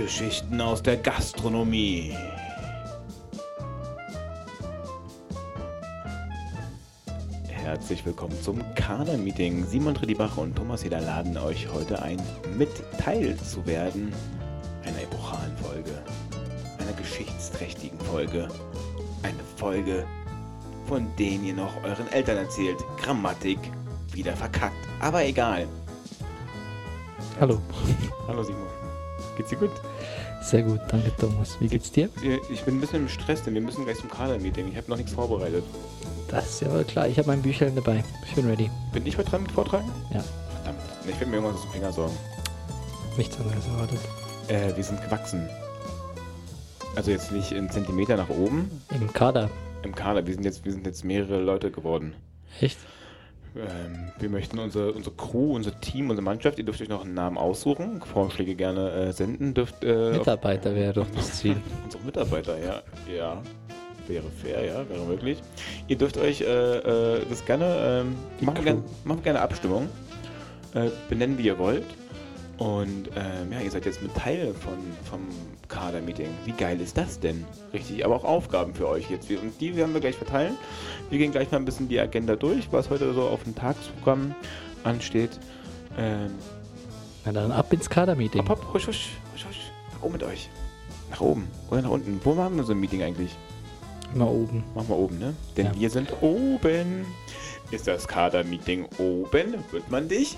Geschichten aus der Gastronomie. Herzlich willkommen zum Kader-Meeting. Simon Tredibach und Thomas Heder laden euch heute ein, mit Teil zu werden einer epochalen Folge, einer geschichtsträchtigen Folge, eine Folge, von denen ihr noch euren Eltern erzählt. Grammatik wieder verkackt, aber egal. Hallo. Hallo Simon. Geht's dir gut? Sehr gut, danke Thomas. Wie geht's dir? Ich bin ein bisschen im Stress, denn wir müssen gleich zum Kader-Meeting. Ich habe noch nichts vorbereitet. Das ist ja wohl klar. Ich habe mein Büchlein dabei. Ich bin ready. Bin ich heute dran mit Vortragen? Ja. Verdammt. Ich werde mir irgendwas aus dem Finger sorgen. Nichts anderes erwartet. Äh, wir sind gewachsen. Also jetzt nicht in Zentimeter nach oben Im Kader. im Kader. Wir sind jetzt, wir sind jetzt mehrere Leute geworden. Echt? Ähm, wir möchten unsere, unsere Crew, unser Team, unsere Mannschaft, ihr dürft euch noch einen Namen aussuchen, Vorschläge gerne äh, senden, dürft äh, Mitarbeiter wäre doch das Ziel. unsere Mitarbeiter, ja, ja, wäre fair, ja, wäre möglich. Ihr dürft euch äh, äh, das gerne, ähm, machen, gerne, machen gerne Abstimmung, äh, benennen wie ihr wollt und ähm, ja, ihr seid jetzt mit Teil von, vom Kader-Meeting. Wie geil ist das denn? Richtig, aber auch Aufgaben für euch jetzt. Und die werden wir gleich verteilen. Wir gehen gleich mal ein bisschen die Agenda durch, was heute so auf dem Tagesprogramm ansteht. Ähm, Na dann ab ins Kader-Meeting. hopp, hopp, husch, husch, husch, husch. Nach oben mit euch. Nach oben oder nach unten. Wo haben wir so ein Meeting eigentlich? Immer oben. Machen wir oben, ne? Denn Ja. wir sind oben. Ist das Kader-Meeting oben? Wird man dich?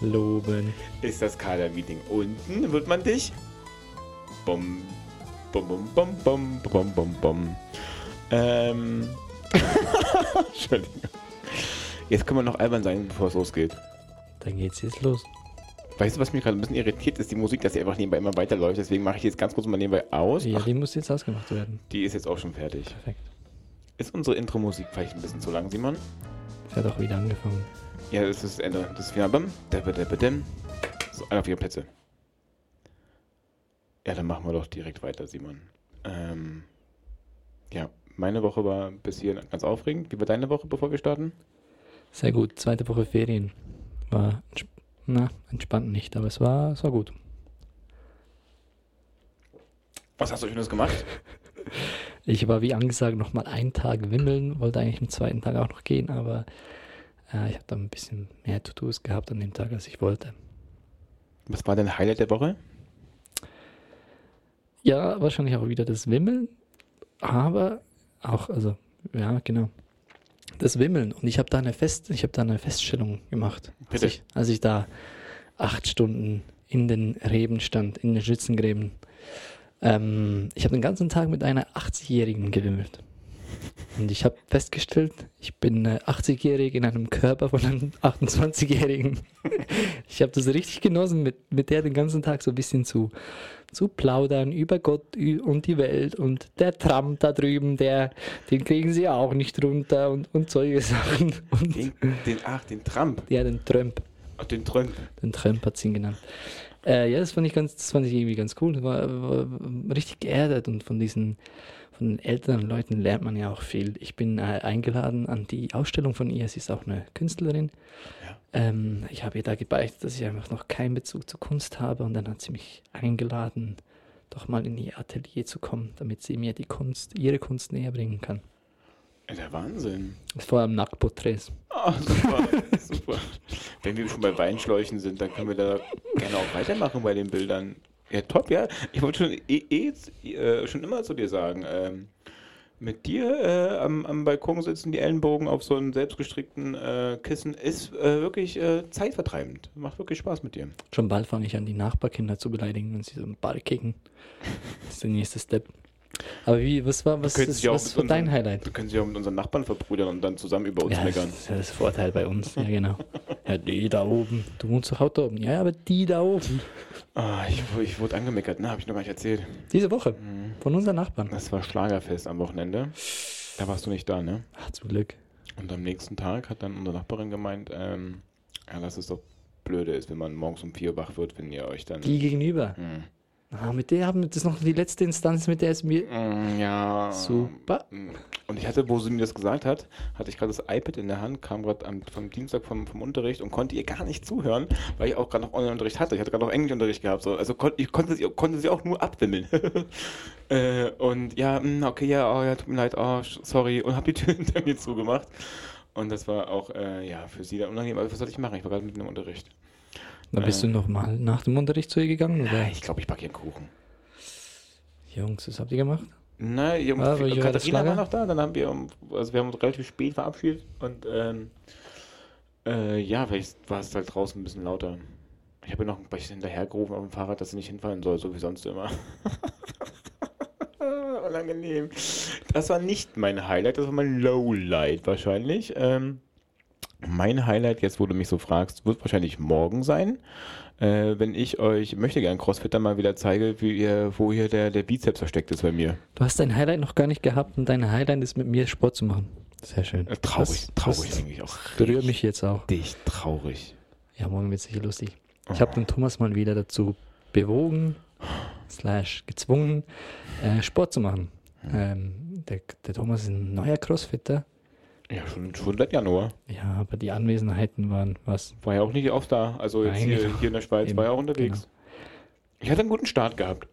Loben. Ist das Kader-Meeting unten? Wird man dich? Bum, bum, bum, bum, bum, bum, bum, bum. Ähm. Entschuldigung. Jetzt können wir noch albern sein, bevor es losgeht. Dann geht's jetzt los. Weißt du, was mich gerade ein bisschen irritiert, ist die Musik, dass sie einfach nebenbei immer weiterläuft. Deswegen mache ich die jetzt ganz kurz mal nebenbei aus. Ja, Ach, die muss jetzt ausgemacht werden. die ist jetzt auch schon fertig. Perfekt. Ist unsere Intro-Musik vielleicht ein bisschen zu lang, Simon? Es hat auch wieder angefangen. Ja, das ist das Ende. Das ist wieder bam. So, alle auf ihre Plätze. Ja, dann machen wir doch direkt weiter, Simon. Ähm, ja, meine Woche war bis hier ganz aufregend. Wie war deine Woche, bevor wir starten? Sehr gut. Zweite Woche Ferien. War na, entspannt nicht, aber es war, es war gut. Was hast du Schönes gemacht? Ich war wie angesagt nochmal einen Tag wimmeln, wollte eigentlich am zweiten Tag auch noch gehen, aber äh, ich habe dann ein bisschen mehr To-Dos gehabt an dem Tag, als ich wollte. Was war dein Highlight der Woche? Ja, wahrscheinlich auch wieder das Wimmeln, aber auch, also, ja, genau. Das Wimmeln. Und ich habe da eine Fest, ich habe da eine Feststellung gemacht. Als ich, als ich da acht Stunden in den Reben stand, in den Schützengräben. Ähm, ich habe den ganzen Tag mit einer 80-Jährigen gewimmelt. Und ich habe festgestellt, ich bin äh, 80-jährig in einem Körper von einem 28-Jährigen. ich habe das richtig genossen, mit, mit der den ganzen Tag so ein bisschen zu, zu plaudern über Gott und die Welt und der Trump da drüben, der, den kriegen sie auch nicht runter und, und solche Sachen. Und Den, den, ach, den Trump. ja, den Trump. Ach, den Trump. Den Trump hat sie ihn genannt. Äh, ja, das fand ich ganz, das fand ich irgendwie ganz cool. War, war richtig geerdet und von diesen, von den älteren Leuten lernt man ja auch viel. Ich bin äh, eingeladen an die Ausstellung von ihr. Sie ist auch eine Künstlerin. Ja. Ähm, ich habe ihr da gebeichtet, dass ich einfach noch keinen Bezug zur Kunst habe und dann hat sie mich eingeladen, doch mal in ihr Atelier zu kommen, damit sie mir die Kunst, ihre Kunst näher bringen kann. Der Wahnsinn. Vor allem Nacktporträts. Ah, super, super. Wenn wir schon bei Weinschläuchen sind, dann können wir da gerne auch weitermachen bei den Bildern. Ja, top, ja. Ich wollte schon, eh, eh, äh, schon immer zu dir sagen, ähm, mit dir äh, am, am Balkon sitzen, die Ellenbogen auf so einem selbstgestrickten äh, Kissen, ist äh, wirklich äh, zeitvertreibend. Macht wirklich Spaß mit dir. Schon bald fange ich an, die Nachbarkinder zu beleidigen, wenn sie so einen Ball kicken. Das ist der nächste Step. Aber wie, was war, was, ist, was mit war dein unseren- Highlight? Wir können sie auch mit unseren Nachbarn verbrüdern und dann zusammen über uns Ja, das meckern. ist ja das Vorteil bei uns. Ja, genau. Ja, die da oben. Du wohnst doch auch da oben. Ja, aber die da oben. Ah, ich, ich wurde angemeckert, ne? Habe ich noch gar nicht erzählt. Diese Woche. Mhm. Von unseren Nachbarn. Das war Schlagerfest am Wochenende. Da warst du nicht da, ne? Ach, zum Glück. Und am nächsten Tag hat dann unsere Nachbarin gemeint, ähm, ja, dass es doch blöde ist, wenn man morgens um vier Uhr wach wird, wenn ihr euch dann. Die gegenüber. Hm. Ah, mit der haben das ist noch die letzte Instanz, mit der es mir. Mm, Ja. Super. Mm. Und ich hatte, wo sie mir das gesagt hat, hatte ich gerade das iPad in der Hand, kam gerade vom Dienstag vom, vom Unterricht und konnte ihr gar nicht zuhören, weil ich auch gerade noch Online-Unterricht hatte. Ich hatte gerade noch Englischunterricht gehabt. So. Also kon ich konnte sie, konnte sie auch nur abwimmeln. äh, und ja, mm, okay, ja, oh, ja, tut mir leid, oh, sorry. Und habe die Tür hinter mir zugemacht. Und das war auch, äh, ja, für sie dann unangenehm. Aber was soll ich machen? Ich war gerade mitten im Unterricht. Dann bist du noch mal nach dem Unterricht zu ihr gegangen? Oder? Ja, ich glaube, ich backe hier einen Kuchen. Jungs, was habt ihr gemacht? Nein, ihr, Ah, welche war das Katharina war noch da, dann haben wir, also wir haben uns relativ spät verabschiedet und ähm, äh, ja, vielleicht war es halt draußen ein bisschen lauter. Ich habe ihr noch ein bisschen hinterhergerufen auf dem Fahrrad, dass sie nicht hinfallen soll, so wie sonst immer. Unangenehm. Das war nicht mein Highlight, das war mein Lowlight wahrscheinlich. Ähm, mein Highlight, jetzt wo du mich so fragst, wird wahrscheinlich morgen sein, äh, wenn ich euch möchte gern Crossfitter mal wieder zeige, wie ihr, wo hier der, der Bizeps versteckt ist bei mir. Du hast dein Highlight noch gar nicht gehabt und dein Highlight ist mit mir Sport zu machen. Sehr schön. Äh, Traurig, Das- traurig das eigentlich auch. Berührt mich jetzt auch. Richtig traurig. Ja, morgen wird sicher lustig. Ich Oh. habe den Thomas mal wieder dazu bewogen, slash gezwungen, äh, Sport zu machen. Ähm, der, der Thomas ist ein neuer Crossfitter. Ja, schon, schon seit Januar. Ja, aber die Anwesenheiten waren was. War ja auch nicht oft da. Also jetzt Eigentlich hier, hier in der Schweiz eben, war ja auch unterwegs. Ich hatte einen guten Start gehabt.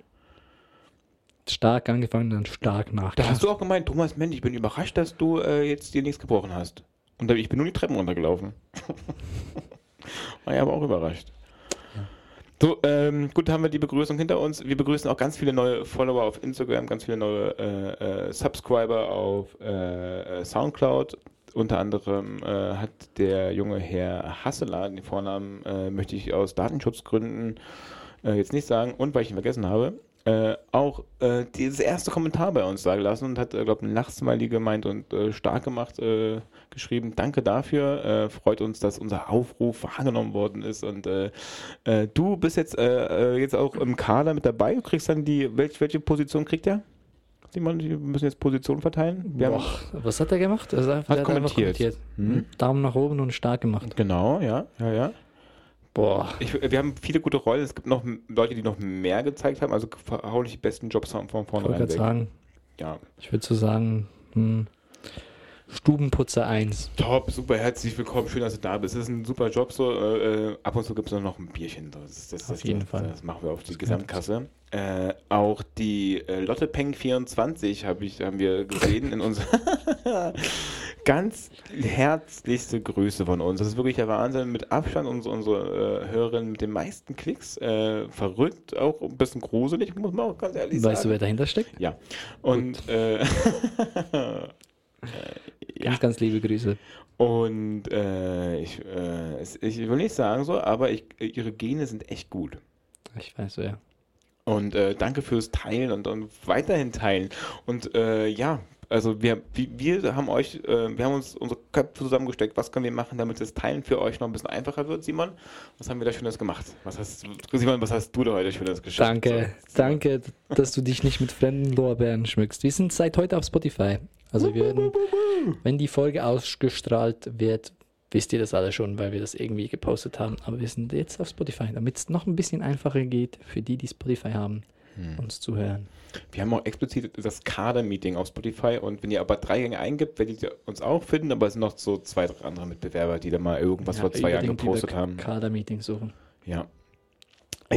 Stark angefangen, dann stark Da nachgelassen. hast du auch gemeint, Thomas, Mensch, ich bin überrascht, dass du äh, jetzt dir nichts gebrochen hast. Und ich bin nur die Treppen runtergelaufen. War ja aber auch überrascht. So, ähm, gut, haben wir die Begrüßung hinter uns. Wir begrüßen auch ganz viele neue Follower auf Instagram, ganz viele neue äh, äh, Subscriber auf äh, Soundcloud. Unter anderem äh, hat der junge Herr Hasseler, den Vornamen äh, möchte ich aus Datenschutzgründen äh, jetzt nicht sagen und weil ich ihn vergessen habe, äh, auch äh, dieses erste Kommentar bei uns da gelassen und hat, äh, glaube ich, ein Lachsmiley gemeint und äh, stark gemacht äh, geschrieben. Danke dafür. Äh, freut uns, dass unser Aufruf wahrgenommen worden ist. Und du bist jetzt, jetzt auch im Kader mit dabei. Du kriegst dann die, welche, welche Position kriegt der? Simon, wir müssen jetzt Positionen verteilen. Wir haben, Boah, was hat er gemacht? Also, er Hat einfach kommentiert. Hm? Daumen nach oben und stark gemacht. Genau, ja, ja, ja. Boah. Ich, wir haben viele gute Rollen. Es gibt noch Leute, die noch mehr gezeigt haben. Also hau nicht die besten Jobs von, Ich vornherein gerade weg. sagen, Ja. ich würde so sagen, hm, Stubenputzer 1. Top, super, herzlich willkommen. Schön, dass du da bist. Das ist ein super Job. So, äh, ab und zu gibt es noch ein Bierchen. Das, das, Auf das, jeden Fall. Das machen wir auf die Gesamtkasse. Äh, auch die äh, Lotte Peng 24 hab ich, haben wir gesehen in unserer ganz herzlichste Grüße von uns. Das ist wirklich der Wahnsinn. Mit Abstand unsere, unsere äh, Hörerin mit den meisten Klicks. Äh, verrückt, auch ein bisschen gruselig, muss man auch ganz ehrlich sagen. Weißt du, wer dahinter steckt? Ja. Und ja. Ganz, ganz liebe Grüße. Und äh, ich, äh, ich will nicht sagen so, aber ich, ihre Gene sind echt gut. Ich weiß wer. Und äh, danke fürs Teilen und, und weiterhin teilen. Und äh, ja, also wir, wir, wir haben euch, äh, wir haben uns unsere Köpfe zusammengesteckt. Was können wir machen, damit das Teilen für euch noch ein bisschen einfacher wird, Simon? Was haben wir da Schönes gemacht? Was hast, Simon, was hast du da heute Schönes geschafft? Danke, So, danke, dass du dich nicht mit fremden Lorbeeren schmückst. Wir sind seit heute auf Spotify. Also wir werden, wenn die Folge ausgestrahlt wird, wisst ihr das alle schon, weil wir das irgendwie gepostet haben. Aber wir sind jetzt auf Spotify, damit es noch ein bisschen einfacher geht für die, die Spotify haben, Hm. uns zu hören. Wir haben auch explizit das Kader-Meeting auf Spotify und wenn ihr aber drei Gänge eingibt, werdet ihr uns auch finden, aber es sind noch so zwei, drei andere Mitbewerber, die da mal irgendwas vor zwei Jahren gepostet haben. Kader-Meeting suchen. Ja.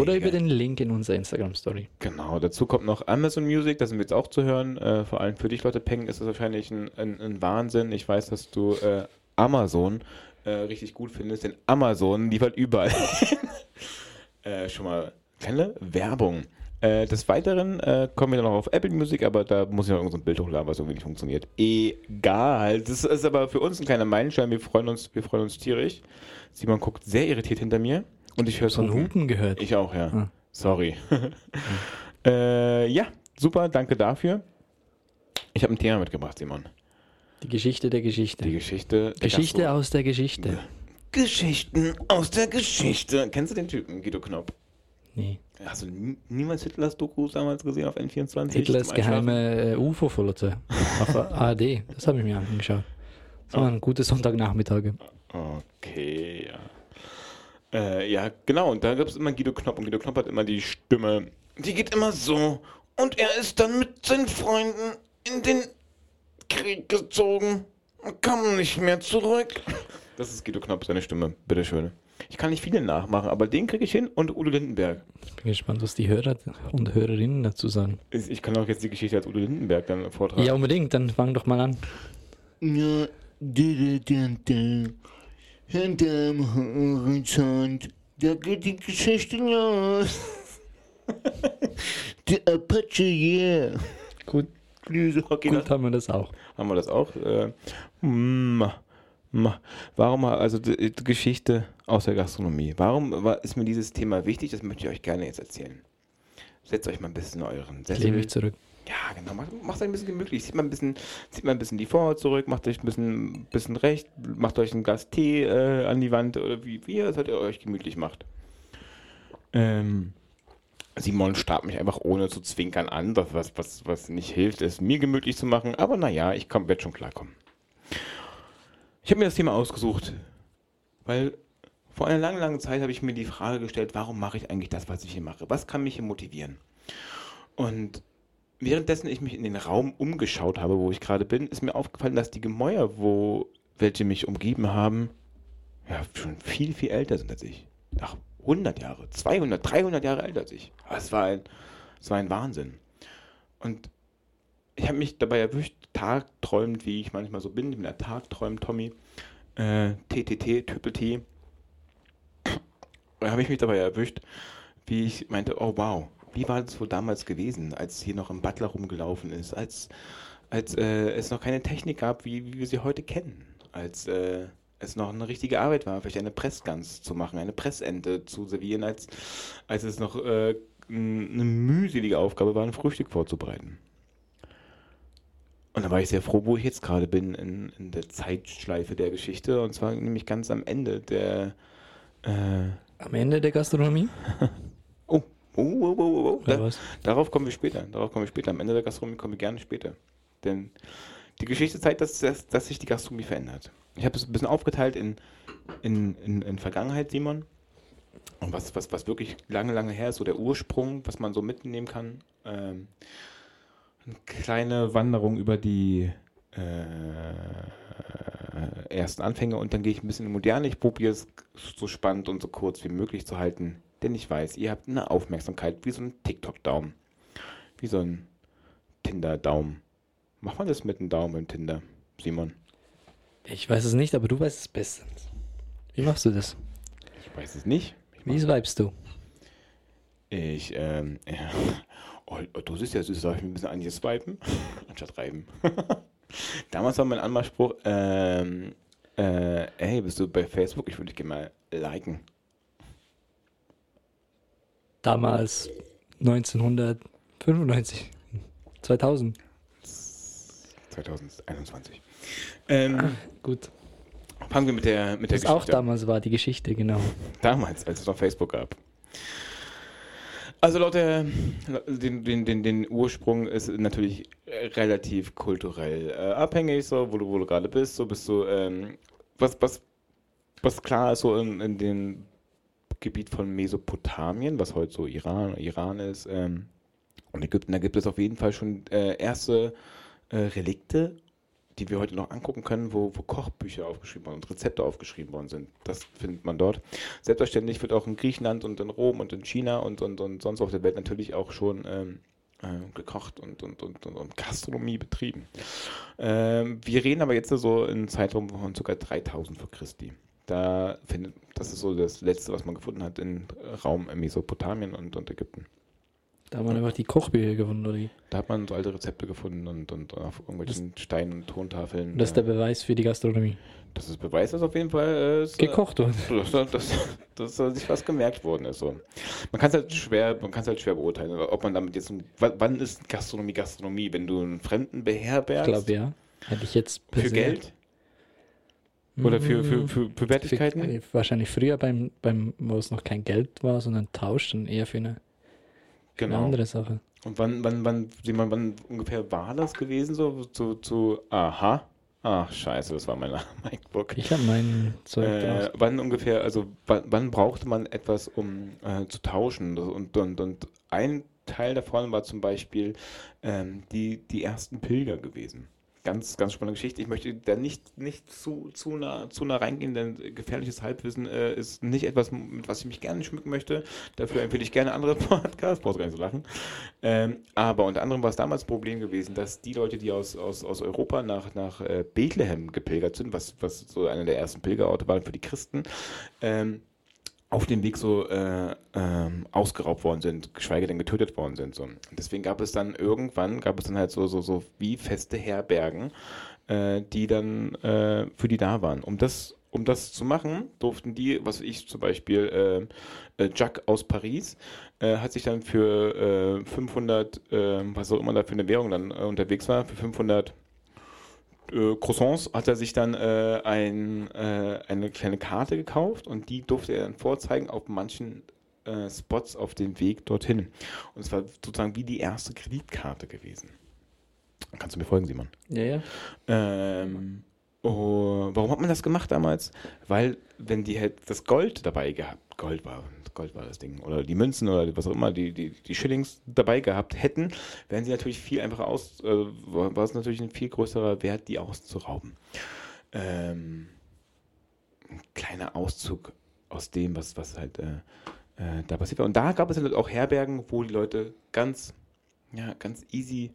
Oder über den Link in unserer Instagram-Story. Genau, dazu kommt noch Amazon Music, da sind wir jetzt auch zu hören. Äh, vor allem für dich, Leute, Peng, ist das wahrscheinlich ein, ein, ein Wahnsinn. Ich weiß, dass du äh, Amazon äh, richtig gut findest, denn Amazon liefert überall. äh, schon mal kleine Werbung. Äh, des Weiteren äh, kommen wir dann noch auf Apple Music, aber da muss ich noch irgend so ein Bild hochladen, was irgendwie nicht funktioniert. Egal. Das ist aber für uns ein kleiner Meilenstein. Wir freuen uns, wir freuen uns tierisch. Simon guckt sehr irritiert hinter mir und ich höre So ein Hupen gehört. Ich auch, ja. Ah. Sorry. äh, ja, super, danke dafür. Ich habe ein Thema mitgebracht, Simon. Die Geschichte der Geschichte. Die Geschichte. der Geschichte Gastro- aus der Geschichte. Geschichten aus der Geschichte. Kennst du den Typen, Guido Knopp? Nee. Hast du nie, niemals Hitlers Dokus damals gesehen auf N24? Hitlers geheime äh, UFO-Flotte auf ARD. Das habe ich mir angeschaut. Das waren gute Sonntagnachmittage. Okay, ja. Äh, ja, genau. Und da gab es immer Guido Knopp. Und Guido Knopp hat immer die Stimme. Die geht immer so. Und er ist dann mit seinen Freunden in den Krieg gezogen und kam nicht mehr zurück. Das ist Guido Knopp, seine Stimme. Bitteschön. Ich kann nicht viele nachmachen, aber den kriege ich hin und Udo Lindenberg. Ich bin gespannt, was die Hörer und Hörerinnen dazu sagen. Ich kann auch jetzt die Geschichte als Udo Lindenberg dann vortragen. Ja, unbedingt, dann fang doch mal an. Ja, da. Hinterm Horizont, da geht die Geschichte los. Der Apache, yeah. Gut, Hockey gut haben wir das auch. haben wir das auch. Äh, ma, ma. Warum also die, die Geschichte aus der Gastronomie? Warum war, ist mir dieses Thema wichtig? Das möchte ich euch gerne jetzt erzählen. Setzt euch mal ein bisschen in euren Ich lehne Sessel. mich zurück. Ja, genau. Macht, euch ein bisschen gemütlich. Zieht mal ein bisschen, zieht mal ein bisschen die Vorhaut zurück, macht euch ein bisschen, bisschen recht, macht euch ein Glas Tee äh, an die Wand oder wie, wie ihr es halt ihr euch gemütlich macht. Ähm, Simon starrt mich einfach ohne zu zwinkern an, was, was, was, was nicht hilft, es mir gemütlich zu machen. Aber naja, ich komm, werde schon klarkommen. Ich habe mir das Thema ausgesucht, weil vor einer langen, langen Zeit habe ich mir die Frage gestellt, warum mache ich eigentlich das, was ich hier mache? Was kann mich hier motivieren? Und währenddessen ich mich in den Raum umgeschaut habe, wo ich gerade bin, ist mir aufgefallen, dass die Gemäuer, wo welche mich umgeben haben, ja, schon viel, viel älter sind als ich. Ach, 100 Jahre, 200, 300 Jahre älter als ich. Es war ein, es war ein Wahnsinn. Und ich habe mich dabei erwischt, tagträumend, wie ich manchmal so bin, bin der Tagträumt Tommy, äh, TTT, Triple T, da habe ich mich dabei erwischt, wie ich meinte, oh wow, wie war das wohl damals gewesen, als hier noch ein Butler rumgelaufen ist, als, als äh, es noch keine Technik gab, wie, wie wir sie heute kennen, als äh, es noch eine richtige Arbeit war, vielleicht eine Pressgans zu machen, eine Pressente zu servieren, als, als es noch äh, eine mühselige Aufgabe war, ein Frühstück vorzubereiten. Und da war ich sehr froh, wo ich jetzt gerade bin in, in der Zeitschleife der Geschichte, und zwar nämlich ganz am Ende der äh, Am Ende der Gastronomie? Oh, oh, oh, oh, oh, darauf kommen wir später. Darauf kommen wir später. Am Ende der Gastronomie kommen wir gerne später. Denn die Geschichte zeigt, dass, dass, dass sich die Gastronomie verändert. Ich habe es ein bisschen aufgeteilt in, in, in, in Vergangenheit, Simon. Und was, was, was wirklich lange, lange her ist, so der Ursprung, was man so mitnehmen kann. Ähm, eine kleine Wanderung über die äh, ersten Anfänge und dann gehe ich ein bisschen in die Moderne. Ich probiere es so spannend und so kurz wie möglich zu halten, denn ich weiß, ihr habt eine Aufmerksamkeit wie so ein TikTok-Daumen. Wie so ein Tinder-Daumen. Macht man das mit einem Daumen im Tinder, Simon? Ich weiß es nicht, aber du weißt es bestens. Wie machst du das? Ich weiß es nicht. Ich, Wie swipest du? ich ähm, ja. Oh, oh, du siehst ja süß, soll ich ein bisschen an dir swipen? Anstatt reiben. Damals war mein Anmachspruch, ähm, äh, hey, bist du bei Facebook? Ich würde dich gerne mal liken. Damals 1995, 2000. 2021. Ähm, Gut. fangen wir mit der, mit der Das auch Geschichte an. damals war die Geschichte, genau. Damals, als es noch Facebook gab. Also laut der, den, den, den, den Ursprung ist natürlich relativ kulturell äh, abhängig, so wo du, wo du gerade bist, so bist du, ähm, was, was, was klar ist, so in, in dem Gebiet von Mesopotamien, was heute so Iran, Iran ist, ähm, und Ägypten, da gibt es auf jeden Fall schon äh, erste äh, Relikte, die wir heute noch angucken können, wo, wo Kochbücher aufgeschrieben worden und Rezepte aufgeschrieben worden sind. Das findet man dort. Selbstverständlich wird auch in Griechenland und in Rom und in China und, und, und sonst auf der Welt natürlich auch schon ähm, äh, gekocht und, und, und, und, Gastronomie betrieben. Ähm, wir reden aber jetzt so in Zeitraum von ca. 3000 vor Christi. Da findet, das ist so das Letzte, was man gefunden hat im Raum Mesopotamien und, und Ägypten. Da haben wir einfach die Kochbücher gefunden, oder wie? Da hat man so alte Rezepte gefunden und, und auf irgendwelchen Steinen und Tontafeln. Und das ist der äh, Beweis für die Gastronomie. das ist Beweis, dass auf jeden Fall äh, es, äh, Gekocht wurde. dass, dass, dass, dass sich was gemerkt worden ist. So. Man kann es halt schwer, man kann halt schwer beurteilen, ob man damit jetzt, wann ist Gastronomie Gastronomie, wenn du einen Fremden Ich beherbergst glaube, ja. Hätte ich jetzt per für Geld oder für, für, Mm, für, für Wertigkeiten? Für, wahrscheinlich früher, beim, beim, wo es noch kein Geld war, sondern Tausch, dann eher für eine, für eine Genau. andere Sache. Und wann, wann, wann, mal, wann ungefähr war das gewesen? So zu, zu aha, Ach, scheiße, das war mein MacBook. Ich habe mein Zeug Äh, wann ungefähr, also wann, wann brauchte man etwas, um äh, zu tauschen? Und, und, und ein Teil davon war zum Beispiel ähm, die, die ersten Pilger gewesen. Ganz, ganz spannende Geschichte. Ich möchte da nicht, nicht zu, zu, nah, zu nah reingehen, denn gefährliches Halbwissen äh, ist nicht etwas, mit was ich mich gerne schmücken möchte. Dafür empfehle ich gerne andere Podcasts, brauchst gar nicht so lachen. Ähm, aber unter anderem war es damals das Problem gewesen, dass die Leute, die aus, aus, aus Europa nach, nach äh, Bethlehem gepilgert sind, was, was so einer der ersten Pilgerorte war für die Christen, ähm, auf dem Weg so äh, ähm, ausgeraubt worden sind, geschweige denn getötet worden sind. So. Deswegen gab es dann irgendwann, gab es dann halt so, so, so wie feste Herbergen, äh, die dann äh, für die da waren. Um das, um das zu machen, durften die, was ich zum Beispiel, äh, äh, Jacques aus Paris, äh, hat sich dann für äh, 500, äh, was auch immer da für eine Währung dann äh, unterwegs war, für 500 äh, Croissants hat er sich dann äh, ein, äh, eine kleine Karte gekauft und die durfte er dann vorzeigen auf manchen äh, Spots auf dem Weg dorthin. Und es war sozusagen wie die erste Kreditkarte gewesen. Kannst du mir folgen, Simon? Ja, ja. Ähm, oh, warum hat man das gemacht damals? Weil, wenn die halt das Gold dabei gehabt, Gold war, Gold war das Ding, oder die Münzen oder was auch immer, die, die, die Schillings dabei gehabt hätten, wären sie natürlich viel einfacher aus, äh, war es natürlich ein viel größerer Wert, die auszurauben. Ähm, ein kleiner Auszug aus dem, was, was halt äh, äh, da passiert war. Und da gab es dann auch Herbergen, wo die Leute ganz, ja, ganz easy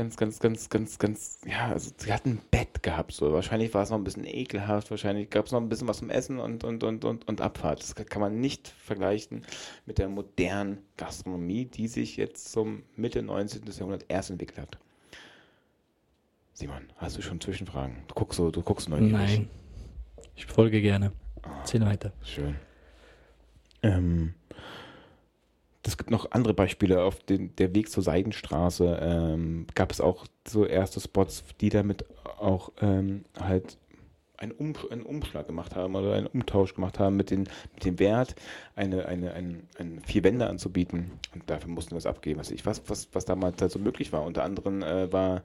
ganz, ganz, ganz, ganz, ganz, ja, also sie hatten ein Bett gehabt, so. Wahrscheinlich war es noch ein bisschen ekelhaft, wahrscheinlich gab es noch ein bisschen was zum Essen und, und, und, und, und Abfahrt. Das kann man nicht vergleichen mit der modernen Gastronomie, die sich jetzt zum Mitte 19. Jahrhundert erst entwickelt hat. Simon, hast du schon Zwischenfragen? Du guckst so, du guckst neugierig. Nein. Ich folge gerne. Erzähl weiter. schön. Ähm, es gibt noch andere Beispiele. Auf den, der Weg zur Seidenstraße ähm, gab es auch so erste Spots, die damit auch ähm, halt einen, um, einen Umschlag gemacht haben oder einen Umtausch gemacht haben mit, den, mit dem Wert, eine, eine, ein, ein vier Wände anzubieten. Und dafür mussten wir es abgeben. Also ich weiß, was, was damals halt so möglich war. Unter anderem äh, war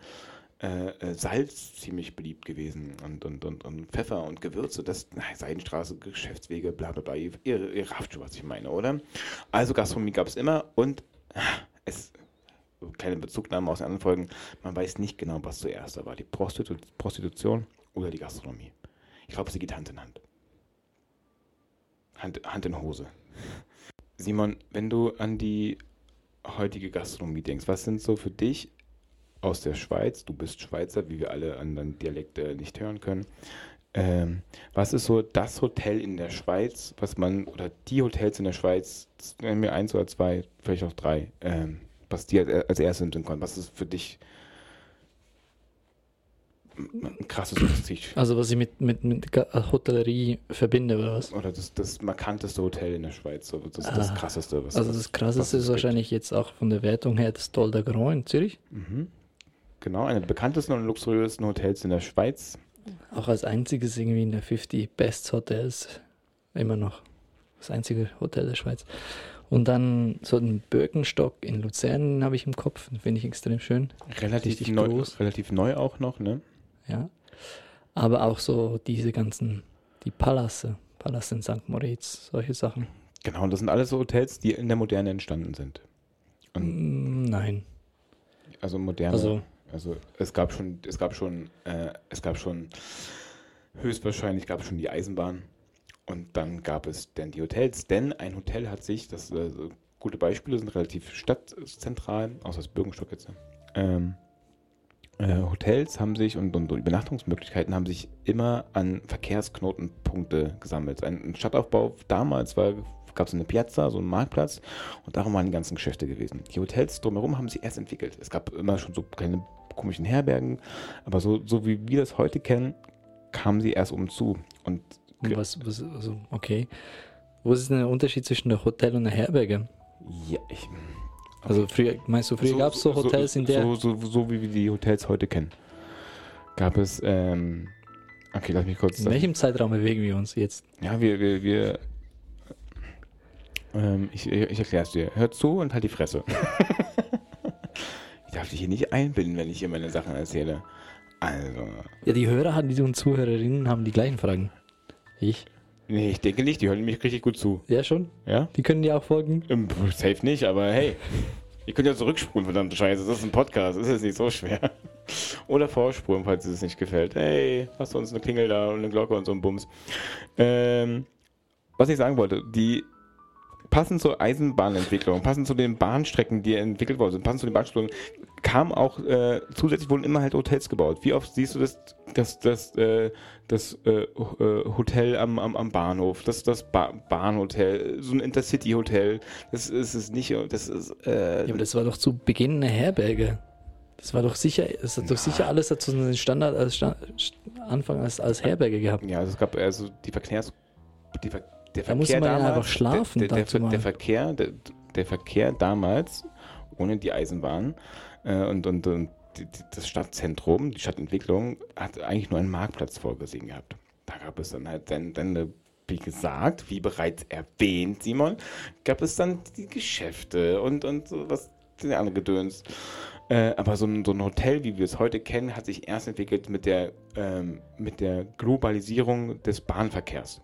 äh, äh, Salz ziemlich beliebt gewesen und, und, und, und Pfeffer und Gewürze. Das, na, Seidenstraße, Geschäftswege, bla bla bla. Ihr, ihr, rafft schon, was ich meine, oder? Also Gastronomie gab es immer und ah, es kleine Bezugnahme aus den anderen Folgen, man weiß nicht genau, was zuerst da war, die Prostitu Prostitution oder die Gastronomie. Ich glaube, sie geht Hand in Hand. Hand, Hand in Hose. Simon, wenn du an die heutige Gastronomie denkst, was sind so für dich aus der Schweiz, du bist Schweizer, wie wir alle an deinem Dialekt äh, nicht hören können, ähm, was ist so das Hotel in der Schweiz, was man, oder die Hotels in der Schweiz, nennen wir eins oder zwei, vielleicht auch drei, ähm, was dir als, erstes in kommt, was ist für dich ein krasses Prestige Also was ich mit, mit, mit Hotellerie verbinde, oder was? oder das, das markanteste Hotel in der Schweiz, so das, das Ah, krasseste. Was, Also das krasseste es ist wahrscheinlich jetzt auch von der Wertung her das Dol der Grand in Zürich. Mhm. Genau, eine der bekanntesten und luxuriösesten Hotels in der Schweiz. Auch als einziges irgendwie in der 50 Best Hotels immer noch. Das einzige Hotel der Schweiz. Und dann so ein Birkenstock in Luzern habe ich im Kopf. Finde ich extrem schön. Relativ neu, groß. relativ neu auch noch, ne? Ja. Aber auch so diese ganzen, die Palasse. Palast in St. Moritz, solche Sachen. Genau, und das sind alles so Hotels, die in der Moderne entstanden sind. Und Mm, Nein. also moderne. Also, Also es gab schon, es gab schon, äh, es gab schon, höchstwahrscheinlich gab es schon die Eisenbahn und dann gab es dann die Hotels, denn ein Hotel hat sich, das äh, gute Beispiele sind relativ stadtzentral, außer das Birkenstock jetzt. Ähm, äh, Hotels haben sich und, und, und Übernachtungsmöglichkeiten haben sich immer an Verkehrsknotenpunkte gesammelt. Ein, Stadtaufbau damals gab es eine Piazza, so einen Marktplatz und darum waren die ganzen Geschäfte gewesen. Die Hotels drumherum haben sich erst entwickelt. Es gab immer schon so kleine komischen Herbergen, aber so, so wie wir das heute kennen, kamen sie erst um zu. Und was, was, also, okay. Wo ist denn der Unterschied zwischen der Hotel und der Herberge? ja, ich, Also früher, meinst du, früher gab es so Hotels so, in der. So, so, so wie wir die Hotels heute kennen. Gab es, ähm, okay, lass mich kurz. in welchem Zeitraum bewegen wir uns jetzt? Ja, wir, wir, wir ähm, ich, ich erkläre es dir. Hör zu und halt die Fresse. ich darf dich hier nicht einbinden, wenn ich hier meine Sachen erzähle. Also, Ja, die Hörer haben, die und Zuhörerinnen haben die gleichen Fragen. Ich? nee, ich denke nicht, die hören mich richtig gut zu. Ja, schon. Ja? Die können dir auch folgen. Ähm, Safe nicht, aber hey. Ihr könnt ja zurückspulen, verdammte Scheiße. Das ist ein Podcast, das ist nicht so schwer. Oder vorspulen, falls es nicht gefällt. Hey, hast du uns eine Klingel da und eine Glocke und so ein Bums. Ähm, was ich sagen wollte, die passend zur Eisenbahnentwicklung, passend zu den Bahnstrecken, die entwickelt worden sind, passend zu den Bahnstrecken, kam auch, äh, zusätzlich wurden immer halt Hotels gebaut. Wie oft siehst du das, das, das, äh, das äh, äh, Hotel am, am, am Bahnhof, das, das ba Bahnhotel, so ein Intercity-Hotel, das ist es nicht, das ist, äh, Ja, aber das war doch zu Beginn eine Herberge. Das war doch sicher, das hat doch sicher alles dazu einen Standard als Sta Anfang als, als Herberge gehabt. Ja, also es gab also die Verkehrs... Die Ver der Da musste man ja einfach schlafen Der, der, der, der, Verkehr, der, der Verkehr damals, ohne die Eisenbahn äh, und, und, und die, die, das Stadtzentrum, die Stadtentwicklung, hat eigentlich nur einen Marktplatz vorgesehen gehabt. Da gab es dann halt dann, dann eine wie gesagt, wie bereits erwähnt, Simon, gab es dann die Geschäfte und, und so was die andere Gedöns. Äh, aber so ein, so ein Hotel, wie wir es heute kennen, hat sich erst entwickelt mit der, ähm, mit der Globalisierung des Bahnverkehrs.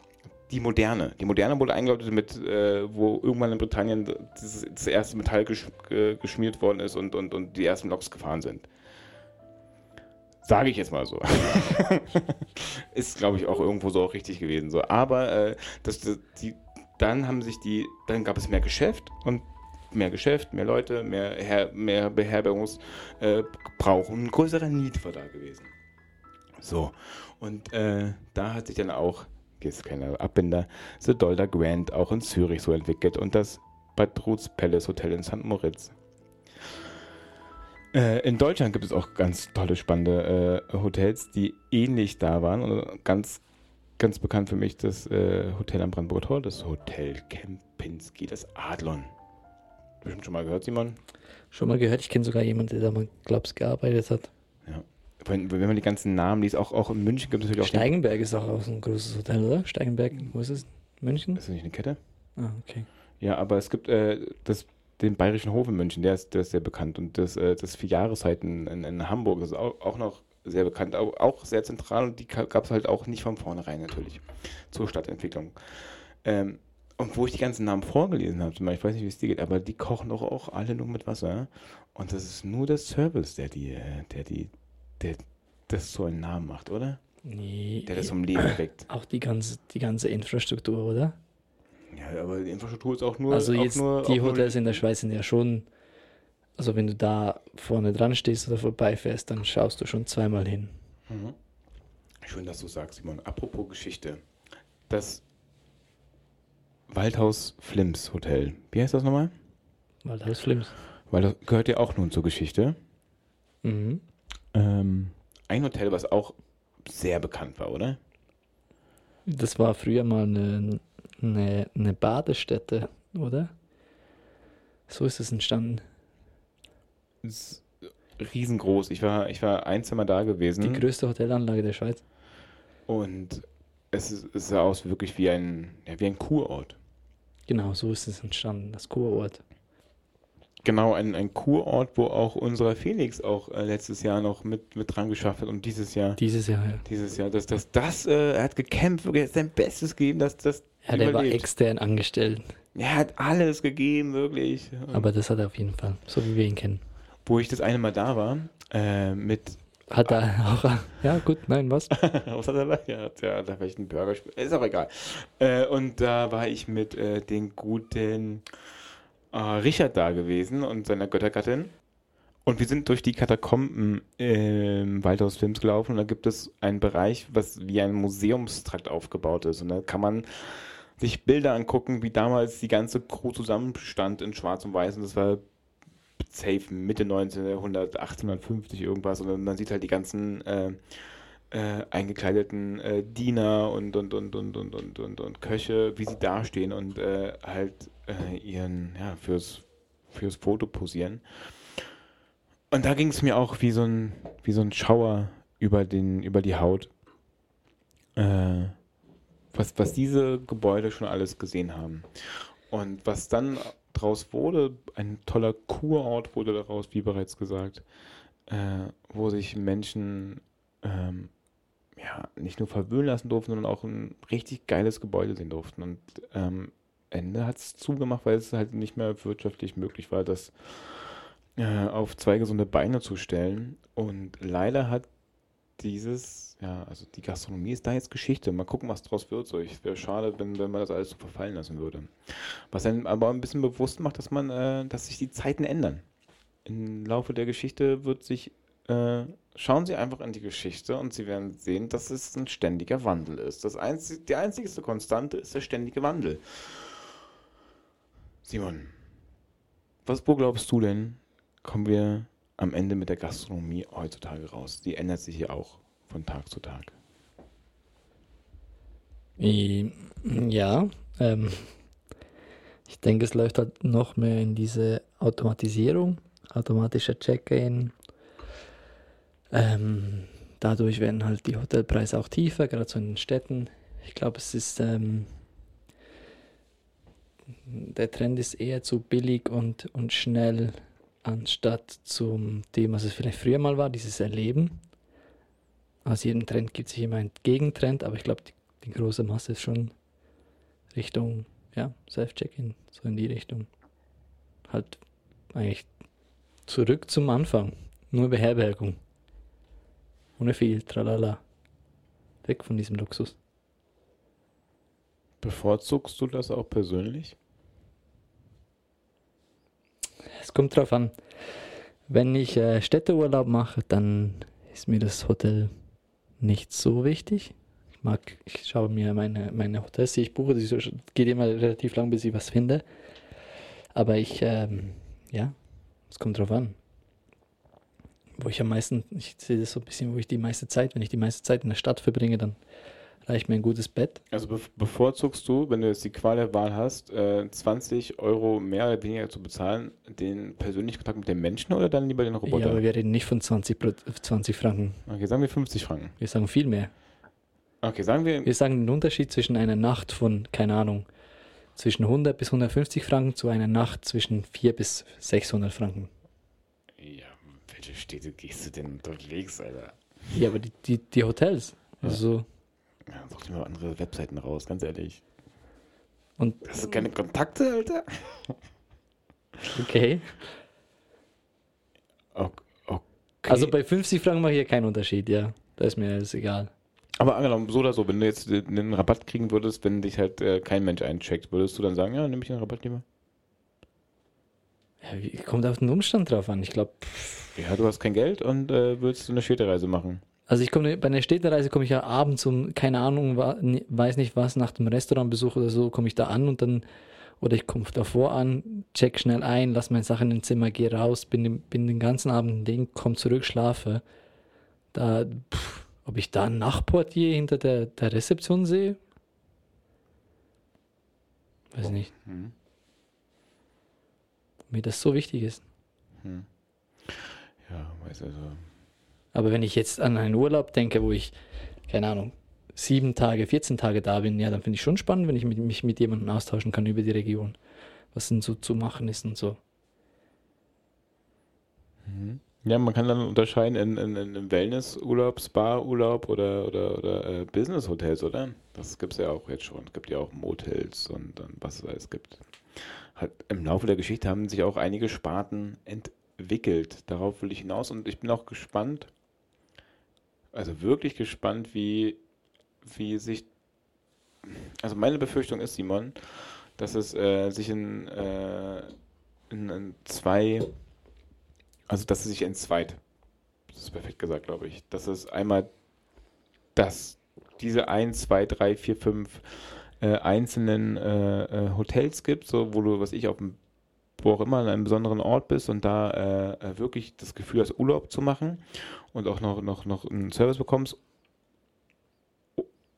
Die Moderne. Die Moderne wurde eingeläutet mit, äh, wo irgendwann in Britannien das, das erste Metall gesch äh, geschmiert worden ist und, und, und die ersten Loks gefahren sind. Sage ich jetzt mal so. ist, glaube ich, auch irgendwo so auch richtig gewesen. So. Aber äh, das, das, die, dann haben sich die, dann gab es mehr Geschäft und mehr Geschäft, mehr Leute, mehr, Her mehr Beherbergungsbrauch äh, und ein größerer Need war da gewesen. So, und äh, da hat sich dann auch, ist keine Abbinder, The Dollar Grand auch in Zürich so entwickelt und das Bad Ruths Palace Hotel in St. Moritz. Äh, in Deutschland gibt es auch ganz tolle, spannende äh, Hotels, die ähnlich da waren. Und ganz, ganz bekannt für mich das äh, Hotel am Brandenburger Tor, das Hotel Kempinski, das Adlon. Bestimmt schon mal gehört, Simon? Schon mal gehört, ich kenne sogar jemanden, der da mal, glaubst gearbeitet hat. Ja. Wenn, wenn man die ganzen Namen liest, auch, auch in München gibt es natürlich auch. Steigenberg ist auch, auch so ein großes Hotel, oder? Steigenberg, wo ist es? München? Ist das nicht eine Kette? Ah, okay. Ja, aber es gibt äh, das, den Bayerischen Hof in München, der ist, der ist sehr bekannt. Und das, äh, das Vierjahreszeiten in, in Hamburg das ist auch, auch noch sehr bekannt, auch, auch sehr zentral und die gab es halt auch nicht von vornherein natürlich zur Stadtentwicklung. Ähm, und wo ich die ganzen Namen vorgelesen habe, ich weiß nicht, wie es dir geht, aber die kochen doch auch alle nur mit Wasser. Und das ist nur der Service, der die, äh, der die, der das so einen Namen macht, oder? Nee. Der das zum Leben weckt. Auch die ganze, die ganze Infrastruktur, oder? Ja, aber die Infrastruktur ist auch nur. also jetzt nur, die Hotels in der Schweiz sind ja schon, also wenn du da vorne dran stehst oder vorbeifährst, dann schaust du schon zweimal hin. Mhm. Schön, dass du sagst, Simon. Apropos Geschichte. Das Waldhaus Flims Hotel. Wie heißt das nochmal? Waldhaus Flims. Weil das gehört ja auch nun zur Geschichte. Mhm. Ähm, ein Hotel, was auch sehr bekannt war, oder? Das war früher mal eine, eine, eine Badestätte, oder? So ist es entstanden. Ist riesengroß. Ich war, ich war ein Zimmer da gewesen. Die größte Hotelanlage der Schweiz. und es, ist, es sah aus wirklich wie ein, ja, wie ein Kurort. Genau, so ist es entstanden, das Kurort. Genau, ein, ein Kurort, wo auch unser Felix auch äh, letztes Jahr noch mit, mit dran geschafft hat und dieses Jahr. Dieses Jahr, ja. Dieses Jahr, dass das, das, äh, er hat gekämpft, er hat sein Bestes gegeben, dass das Ja, der war extern angestellt, Er hat alles gegeben, wirklich. aber das hat er auf jeden Fall, so wie wir ihn kennen. Wo ich das eine Mal da war, äh, mit, Hat er auch, ja gut, nein, was? was hat er da? Ja, da vielleicht einen Burger, sp- ist auch egal. Äh, und da war ich mit äh, den guten äh, Richard da gewesen und seiner Göttergattin. Und wir sind durch die Katakomben im Waldhaus Films gelaufen und da gibt es einen Bereich, was wie ein Museumstrakt aufgebaut ist. Und da kann man sich Bilder angucken, wie damals die ganze Crew zusammenstand in Schwarz und Weiß. Und das war safe Mitte 1900, 1850 irgendwas. Und man sieht halt die ganzen äh, äh, eingekleideten äh, Diener und, und, und, und, und, und, und, und Köche, wie sie dastehen und äh, halt äh, ihren, ja, fürs, fürs Foto posieren. Und da ging es mir auch wie so ein, wie so ein Schauer über, den, über die Haut. Äh, was, was diese Gebäude schon alles gesehen haben. Und was dann draus wurde, ein toller Kurort wurde daraus, wie bereits gesagt, äh, wo sich Menschen ähm, ja, nicht nur verwöhnen lassen durften, sondern auch ein richtig geiles Gebäude sehen durften. Und ähm, Ende hat es zugemacht, weil es halt nicht mehr wirtschaftlich möglich war, das äh, auf zwei gesunde Beine zu stellen. Und leider hat dieses, ja, also die Gastronomie ist da jetzt Geschichte. Mal gucken, was draus wird. So, ich wäre schade, wenn, wenn man das alles so verfallen lassen würde. Was dann aber ein bisschen bewusst macht, dass man, äh, dass sich die Zeiten ändern. Im Laufe der Geschichte wird sich, äh, schauen Sie einfach in die Geschichte und Sie werden sehen, dass es ein ständiger Wandel ist. Das einzig, die einzigste Konstante ist der ständige Wandel. Simon, was, wo glaubst du denn, kommen wir am Ende mit der Gastronomie heutzutage raus? Die ändert sich ja auch von Tag zu Tag. I- Ja, ähm, ich denke, es läuft halt noch mehr in diese Automatisierung, automatischer Check-in. Ähm, dadurch werden halt die Hotelpreise auch tiefer, gerade so in den Städten. Ich glaube, es ist, ähm, der Trend ist eher zu billig und, und schnell, anstatt zum dem, was es vielleicht früher mal war, dieses Erleben. Aus jedem Trend gibt es immer einen Gegentrend, aber ich glaube, die, die große Masse ist schon Richtung, ja, Self-Check-In, so in die Richtung. Halt eigentlich zurück zum Anfang. Nur Beherbergung. Ohne viel, tralala. Weg von diesem Luxus. Bevorzugst du das auch persönlich? Es kommt drauf an. Wenn ich äh, Städteurlaub mache, dann ist mir das Hotel nicht so wichtig. Ich mag, ich schaue mir meine, meine Hotels, die ich buche, das ist- geht immer relativ lang, bis ich was finde. Aber ich, ähm, ja, es kommt drauf an. Wo ich am meisten, ich sehe das so ein bisschen, wo ich die meiste Zeit, wenn ich die meiste Zeit in der Stadt verbringe, dann reicht mir ein gutes Bett. Also be bevorzugst du, wenn du jetzt die Qual der Wahl hast, äh, 20 Euro mehr oder weniger zu bezahlen, den persönlichen Kontakt mit den Menschen oder dann lieber den Ja, Roboter? aber wir reden nicht von 20, Pro- 20 Franken. okay, sagen wir 50 Franken. Wir sagen viel mehr. Okay, sagen wir, Wir sagen den Unterschied zwischen einer Nacht von, keine Ahnung, zwischen 100 bis 150 Franken zu einer Nacht zwischen 400 bis 600 Franken. Ja, welche Städte gehst du denn unterwegs, Alter? Ja, aber die, die, die Hotels. Also, Ja, such dir mal andere Webseiten raus, ganz ehrlich. und Hast du keine Kontakte, Alter? okay. Ok- Okay. Also bei 50 Franken mache ich ja keinen Unterschied, ja. Da ist mir alles egal. Aber angenommen, so oder so, wenn du jetzt den den Rabatt kriegen würdest, wenn dich halt äh, kein Mensch eincheckt, würdest du dann sagen, ja, nehme ich den Rabatt lieber? Ja, kommt auf den Umstand drauf an. Ich glaube, Ja, du hast kein Geld und äh, willst du eine Städtereise machen. also ich komme bei einer Städtereise komme ich ja abends um, keine Ahnung, weiß nicht was, nach dem Restaurantbesuch oder so, komme ich da an und dann, oder ich komme davor an, check schnell ein, lass meine Sachen im Zimmer, gehe raus, bin, den- bin den ganzen Abend im Ding, komm zurück, schlafe. Da, pff, ob ich da einen Nachtportier hinter der, der Rezeption sehe? Weiß nicht, Hm. Mir das so wichtig ist. Hm. Ja, weiß also. Aber wenn ich jetzt an einen Urlaub denke, wo ich, keine Ahnung, sieben Tage, 14 Tage da bin, ja, dann finde ich schon spannend, wenn ich mit, mich mit jemandem austauschen kann über die Region. Was denn so zu machen ist und so. Mhm. Ja, man kann dann unterscheiden in, in, in in Wellnessurlaub, Spa-Urlaub oder, oder, oder äh, Business-Hotels, oder? Das gibt es ja auch jetzt schon. Es gibt ja auch Motels und, und was es alles gibt. Halt, Im Laufe der Geschichte haben sich auch einige Sparten entwickelt. Darauf will ich hinaus und ich bin auch gespannt, also wirklich gespannt, wie, wie sich. Also meine Befürchtung ist, Simon, dass es äh, sich in, äh, in, in zwei also, dass es sich entzweit. Das ist perfekt gesagt, glaube ich. Dass es einmal dass diese 1, 2, 3, 4, 5 äh, einzelnen äh, äh, Hotels gibt, so wo du, was ich, auf dem, wo auch immer, an einem besonderen Ort bist und da äh, äh, wirklich das Gefühl hast, Urlaub zu machen und auch noch, noch, noch einen Service bekommst.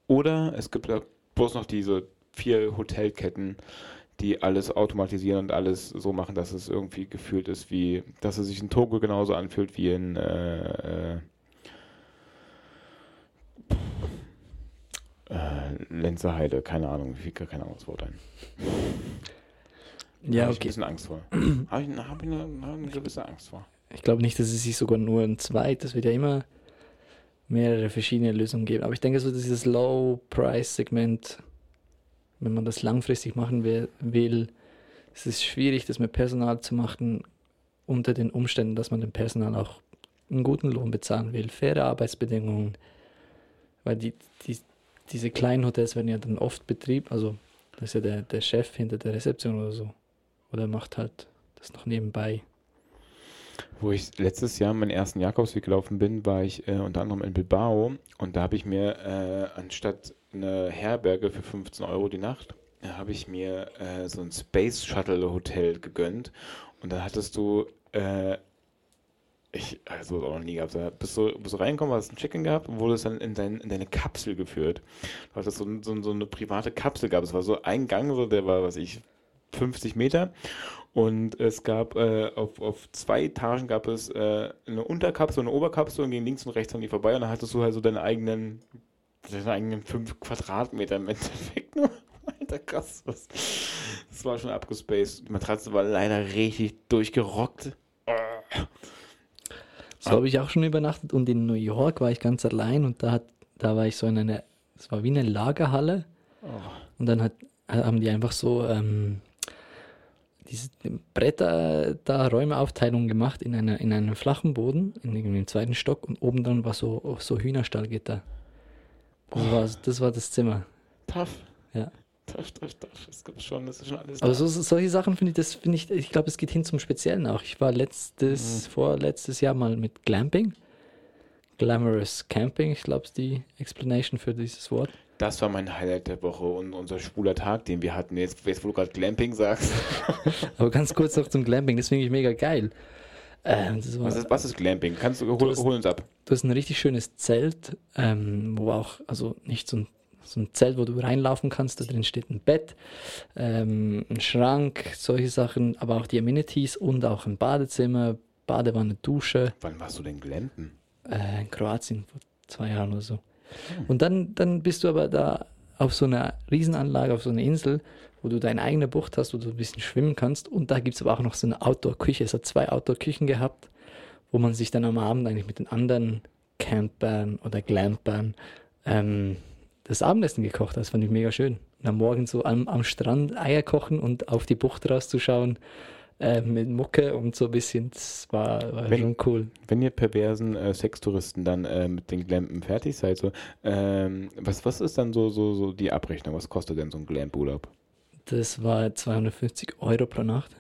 Oder es gibt da bloß noch diese vier Hotelketten, die alles automatisieren und alles so machen, dass es irgendwie gefühlt ist, wie, dass es sich in Togo genauso anfühlt wie in äh, äh, Lenzerheide, keine Ahnung, mir fällt gar kein anderes Wort ein. Ja, Habe ich ein okay. bisschen Angst vor. Habe ich, hab ich eine, eine gewisse Angst vor. Ich glaube nicht, dass es sich sogar nur entzweit. Das wird ja immer mehrere verschiedene Lösungen geben. Aber ich denke, so dieses Low-Price-Segment, wenn man das langfristig machen will, will, ist es schwierig, das mit Personal zu machen, unter den Umständen, dass man dem Personal auch einen guten Lohn bezahlen will, faire Arbeitsbedingungen. Weil die, die, diese kleinen Hotels werden ja dann oft betrieben, also das ist ja der, der Chef hinter der Rezeption oder so. Oder macht halt das noch nebenbei. Wo ich letztes Jahr meinen ersten Jakobsweg gelaufen bin, war ich äh, unter anderem in Bilbao und da habe ich mir äh, anstatt eine Herberge für 15 Euro die Nacht, äh, habe ich mir äh, so ein Space Shuttle Hotel gegönnt und da hattest du, äh, ich, also auch noch nie gehabt, bist du, bist du reingekommen, hast ein Check-in gehabt und wurdest dann in, dein, in deine Kapsel geführt. Du hattest so, so, so eine private Kapsel gehabt, es war so ein Gang, so, der war, was ich, 50 Meter und es gab äh, auf, auf zwei Etagen gab es äh, eine Unterkapsel und eine Oberkapsel und ging links und rechts an die vorbei und dann hattest du halt so deine eigenen, deine eigenen fünf Quadratmeter im Endeffekt. Alter, krass. Was. Das war schon abgespaced. Die Matratze war leider richtig durchgerockt. So habe ich auch schon übernachtet und in New York war ich ganz allein und da, hat, da war ich so in einer, es war wie eine Lagerhalle Oh. und dann hat, haben die einfach so ähm, diese Bretter da Räumeaufteilung gemacht in, einer, in einem flachen Boden, in dem zweiten Stock und oben dann war so, so Hühnerstallgitter. Das war, das war das Zimmer. Tough. Ja. Tough, tough, tough. Das gibt schon, das ist schon alles. Aber da. so, so- solche Sachen finde ich, das finde ich, ich glaube, es geht hin zum Speziellen auch. Ich war letztes, vorletztes Jahr mal mit Glamping. Glamorous Camping, ich glaube, ist die Explanation für dieses Wort. Das war mein Highlight der Woche und unser schwuler Tag, den wir hatten. Jetzt, jetzt wo du gerade Glamping sagst. Aber ganz kurz noch zum Glamping, das finde ich mega geil. Ähm, war, Was ist, was ist Glamping? Kannst du, hol, hast- hol uns ab. du hast ein richtig schönes Zelt, ähm, wo auch, also nicht so ein, so ein Zelt, wo du reinlaufen kannst, da drin steht ein Bett, ähm, ein Schrank, solche Sachen, aber auch die Amenities und auch ein Badezimmer, Badewanne, Dusche. Wann warst du denn Glampen? äh, in Kroatien vor zwei Jahren oder so. Und dann, dann bist du aber da auf so einer Riesenanlage, auf so einer Insel, wo du deine eigene Bucht hast, wo du ein bisschen schwimmen kannst. Und da gibt es aber auch noch so eine Outdoor-Küche. Es hat zwei Outdoor-Küchen gehabt, wo man sich dann am Abend eigentlich mit den anderen Campern oder Glampern ähm, das Abendessen gekocht. Das fand ich mega schön. Und am Morgen so am, am Strand Eier kochen und auf die Bucht rauszuschauen äh, mit Mucke und so ein bisschen, das war, war Wenn- schon cool. Wenn ihr perversen äh, Sextouristen dann äh, mit den Glampen fertig seid, so, ähm, was, was ist dann so, so, so die Abrechnung? Was kostet denn so ein Glamp-Urlaub? Das war 250 Euro pro Nacht.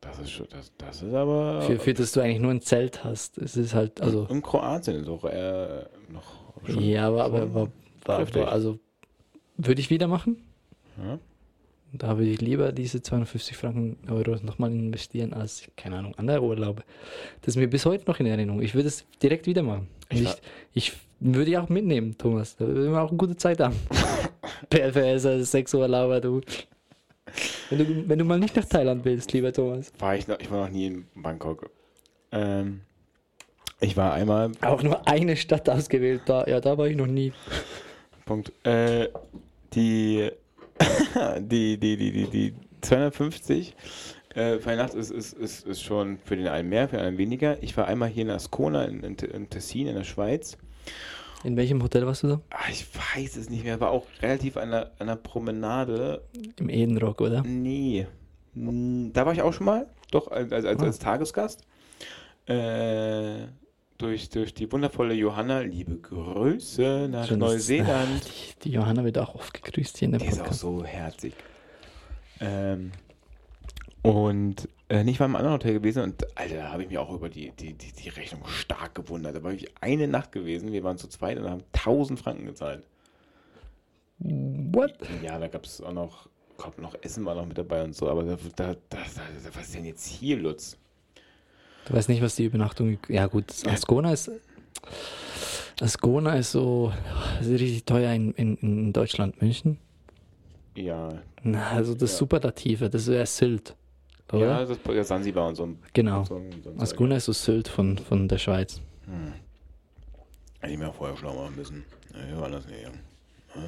Das ist schon, das, das ist aber. Für, für das du eigentlich nur ein Zelt hast. Es ist halt, also, in Kroatien ist auch äh, noch. schon- ja, aber, aber schon war, war, also, würde ich wieder machen. Ja. Da würde ich lieber diese 250 Franken Euro nochmal investieren als, keine Ahnung, andere Urlaube. Das ist mir bis heute noch in Erinnerung. Ich würde es direkt wieder machen. Ich Ich, ich, würde ja auch mitnehmen, Thomas. Da würden wir auch eine gute Zeit haben. Perverser Sexurlauber, du. Wenn, du. wenn du mal nicht nach Thailand willst, lieber Thomas. War ich noch, ich war noch nie in Bangkok. Ähm, ich war einmal, Auch nur eine Stadt ausgewählt. Da, ja, da war ich noch nie. Punkt. Äh, die, die, die, die, die, die 250 äh, Nacht ist, ist, ist, ist schon für den einen mehr, für den einen weniger. Ich war einmal hier in Ascona in, in, in Tessin in der Schweiz. In welchem Hotel warst du da? Ah, ich weiß es nicht mehr, war auch relativ an der, an der Promenade. Im Edenrock, oder? Nee. Da war ich auch schon mal, doch, als, als, als, Ah. als Tagesgast. Äh, durch, durch die wundervolle Johanna, liebe Grüße nach Schön, Neuseeland. Die, die Johanna wird auch oft gegrüßt hier in der Die ist auch so herzig. Ähm, und äh, ich war im anderen Hotel gewesen und Alter, da habe ich mich auch über die, die, die, die Rechnung stark gewundert. Da war ich eine Nacht gewesen, wir waren zu zweit und haben 1000 Franken gezahlt. What? Ja, da gab es auch noch, glaub, noch Essen war noch mit dabei und so, aber da, da, da, da, was ist denn jetzt hier, Lutz? Du weißt nicht, was die Übernachtung. Ja, gut, Ascona ist. Ascona ist so. Ist richtig teuer in, in, in Deutschland, München. Ja, Na, also das Ja. Superlative, das wäre Sylt. Oder? ja, das ist Sansibar und so. ein- genau. so, ein- so ein. Ascona ist so Sylt von, von der Schweiz. Hm. Hätte ich mir vorher schlau machen müssen. Ja, waren das nicht. Ja.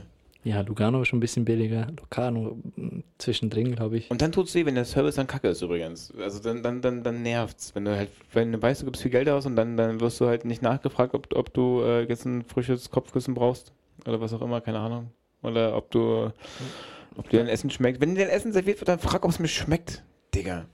Ja, Lugano ist schon ein bisschen billiger. Locarno mm, zwischendrin, glaube ich. Und dann tut's weh, wenn der Service dann kacke ist übrigens. Also dann, dann, dann, dann nervt's. Wenn du halt, wenn du weißt, du gibst viel Geld aus und dann, dann wirst du halt nicht nachgefragt, ob, ob du äh, jetzt ein frisches Kopfkissen brauchst. Oder was auch immer, keine Ahnung. Oder ob du, ob dir dein Essen schmeckt. Wenn dir dein Essen serviert wird, dann frag, ob es mir schmeckt. Digga.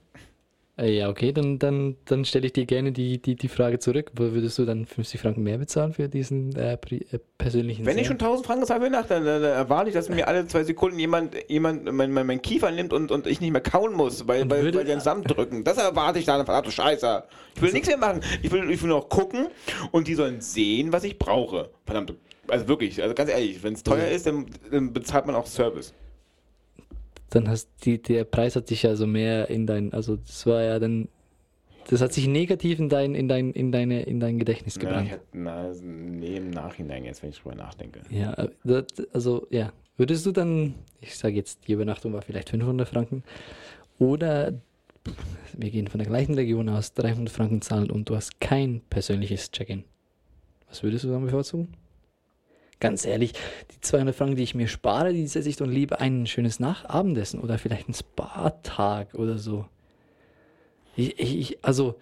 Äh, ja, okay, dann, dann, dann stelle ich dir gerne die, die, die Frage zurück. Würdest du dann 50 Franken mehr bezahlen für diesen äh, äh, persönlichen Wenn ich schon Service? 1000 Franken zahle für die Nacht, dann, dann, dann erwarte ich, dass mir alle zwei Sekunden jemand, jemand mein, mein, mein Kiefer nimmt und, und ich nicht mehr kauen muss, weil, weil, weil die den Samt drücken. Das erwarte ich dann, verdammte Scheiße. Ich will nichts mehr machen. Ich will, ich will noch gucken und die sollen sehen, was ich brauche. Verdammt. Also wirklich, also ganz ehrlich, wenn es teuer ist, dann, dann bezahlt man auch Service. Dann hast die, der Preis hat sich ja so mehr in dein, also das war ja dann, das hat sich negativ in dein, in dein, in deine, in dein Gedächtnis Na, gebrannt. hätte, na, nee, im Nachhinein jetzt, wenn ich drüber nachdenke. Ja, das, also ja, würdest du dann, ich sage jetzt, die Übernachtung war vielleicht 500 Franken oder wir gehen von der gleichen Region aus, 300 Franken zahlen und du hast kein persönliches Check-in. Was würdest du dann bevorzugen? Ganz ehrlich, die 200 Franken, die ich mir spare, die setze ich dann lieber ein schönes Nachabendessen oder vielleicht einen Spa-Tag oder so. Ich, ich, ich, also,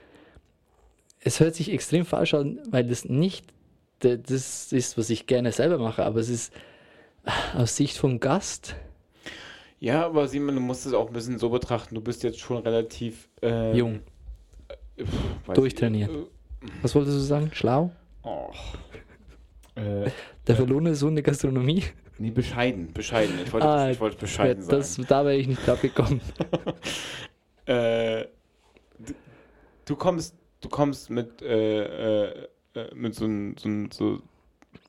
es hört sich extrem falsch an, weil das nicht das ist, was ich gerne selber mache, aber es ist aus Sicht vom Gast. Ja, aber Simon, du musst es auch ein bisschen so betrachten. Du bist jetzt schon relativ äh, Jung. weiß Durchtrainiert. ich, Was wolltest du sagen? Schlau? Äh, oh. Äh, Der verlorene Sohn der Gastronomie? nee, bescheiden, bescheiden. Ich wollte, Ah, ich wollte bescheiden Ja, das, sein. da wäre ich nicht drauf gekommen. Äh, du, du kommst, du kommst mit, äh, äh, äh, mit so, ein, so, ein, so,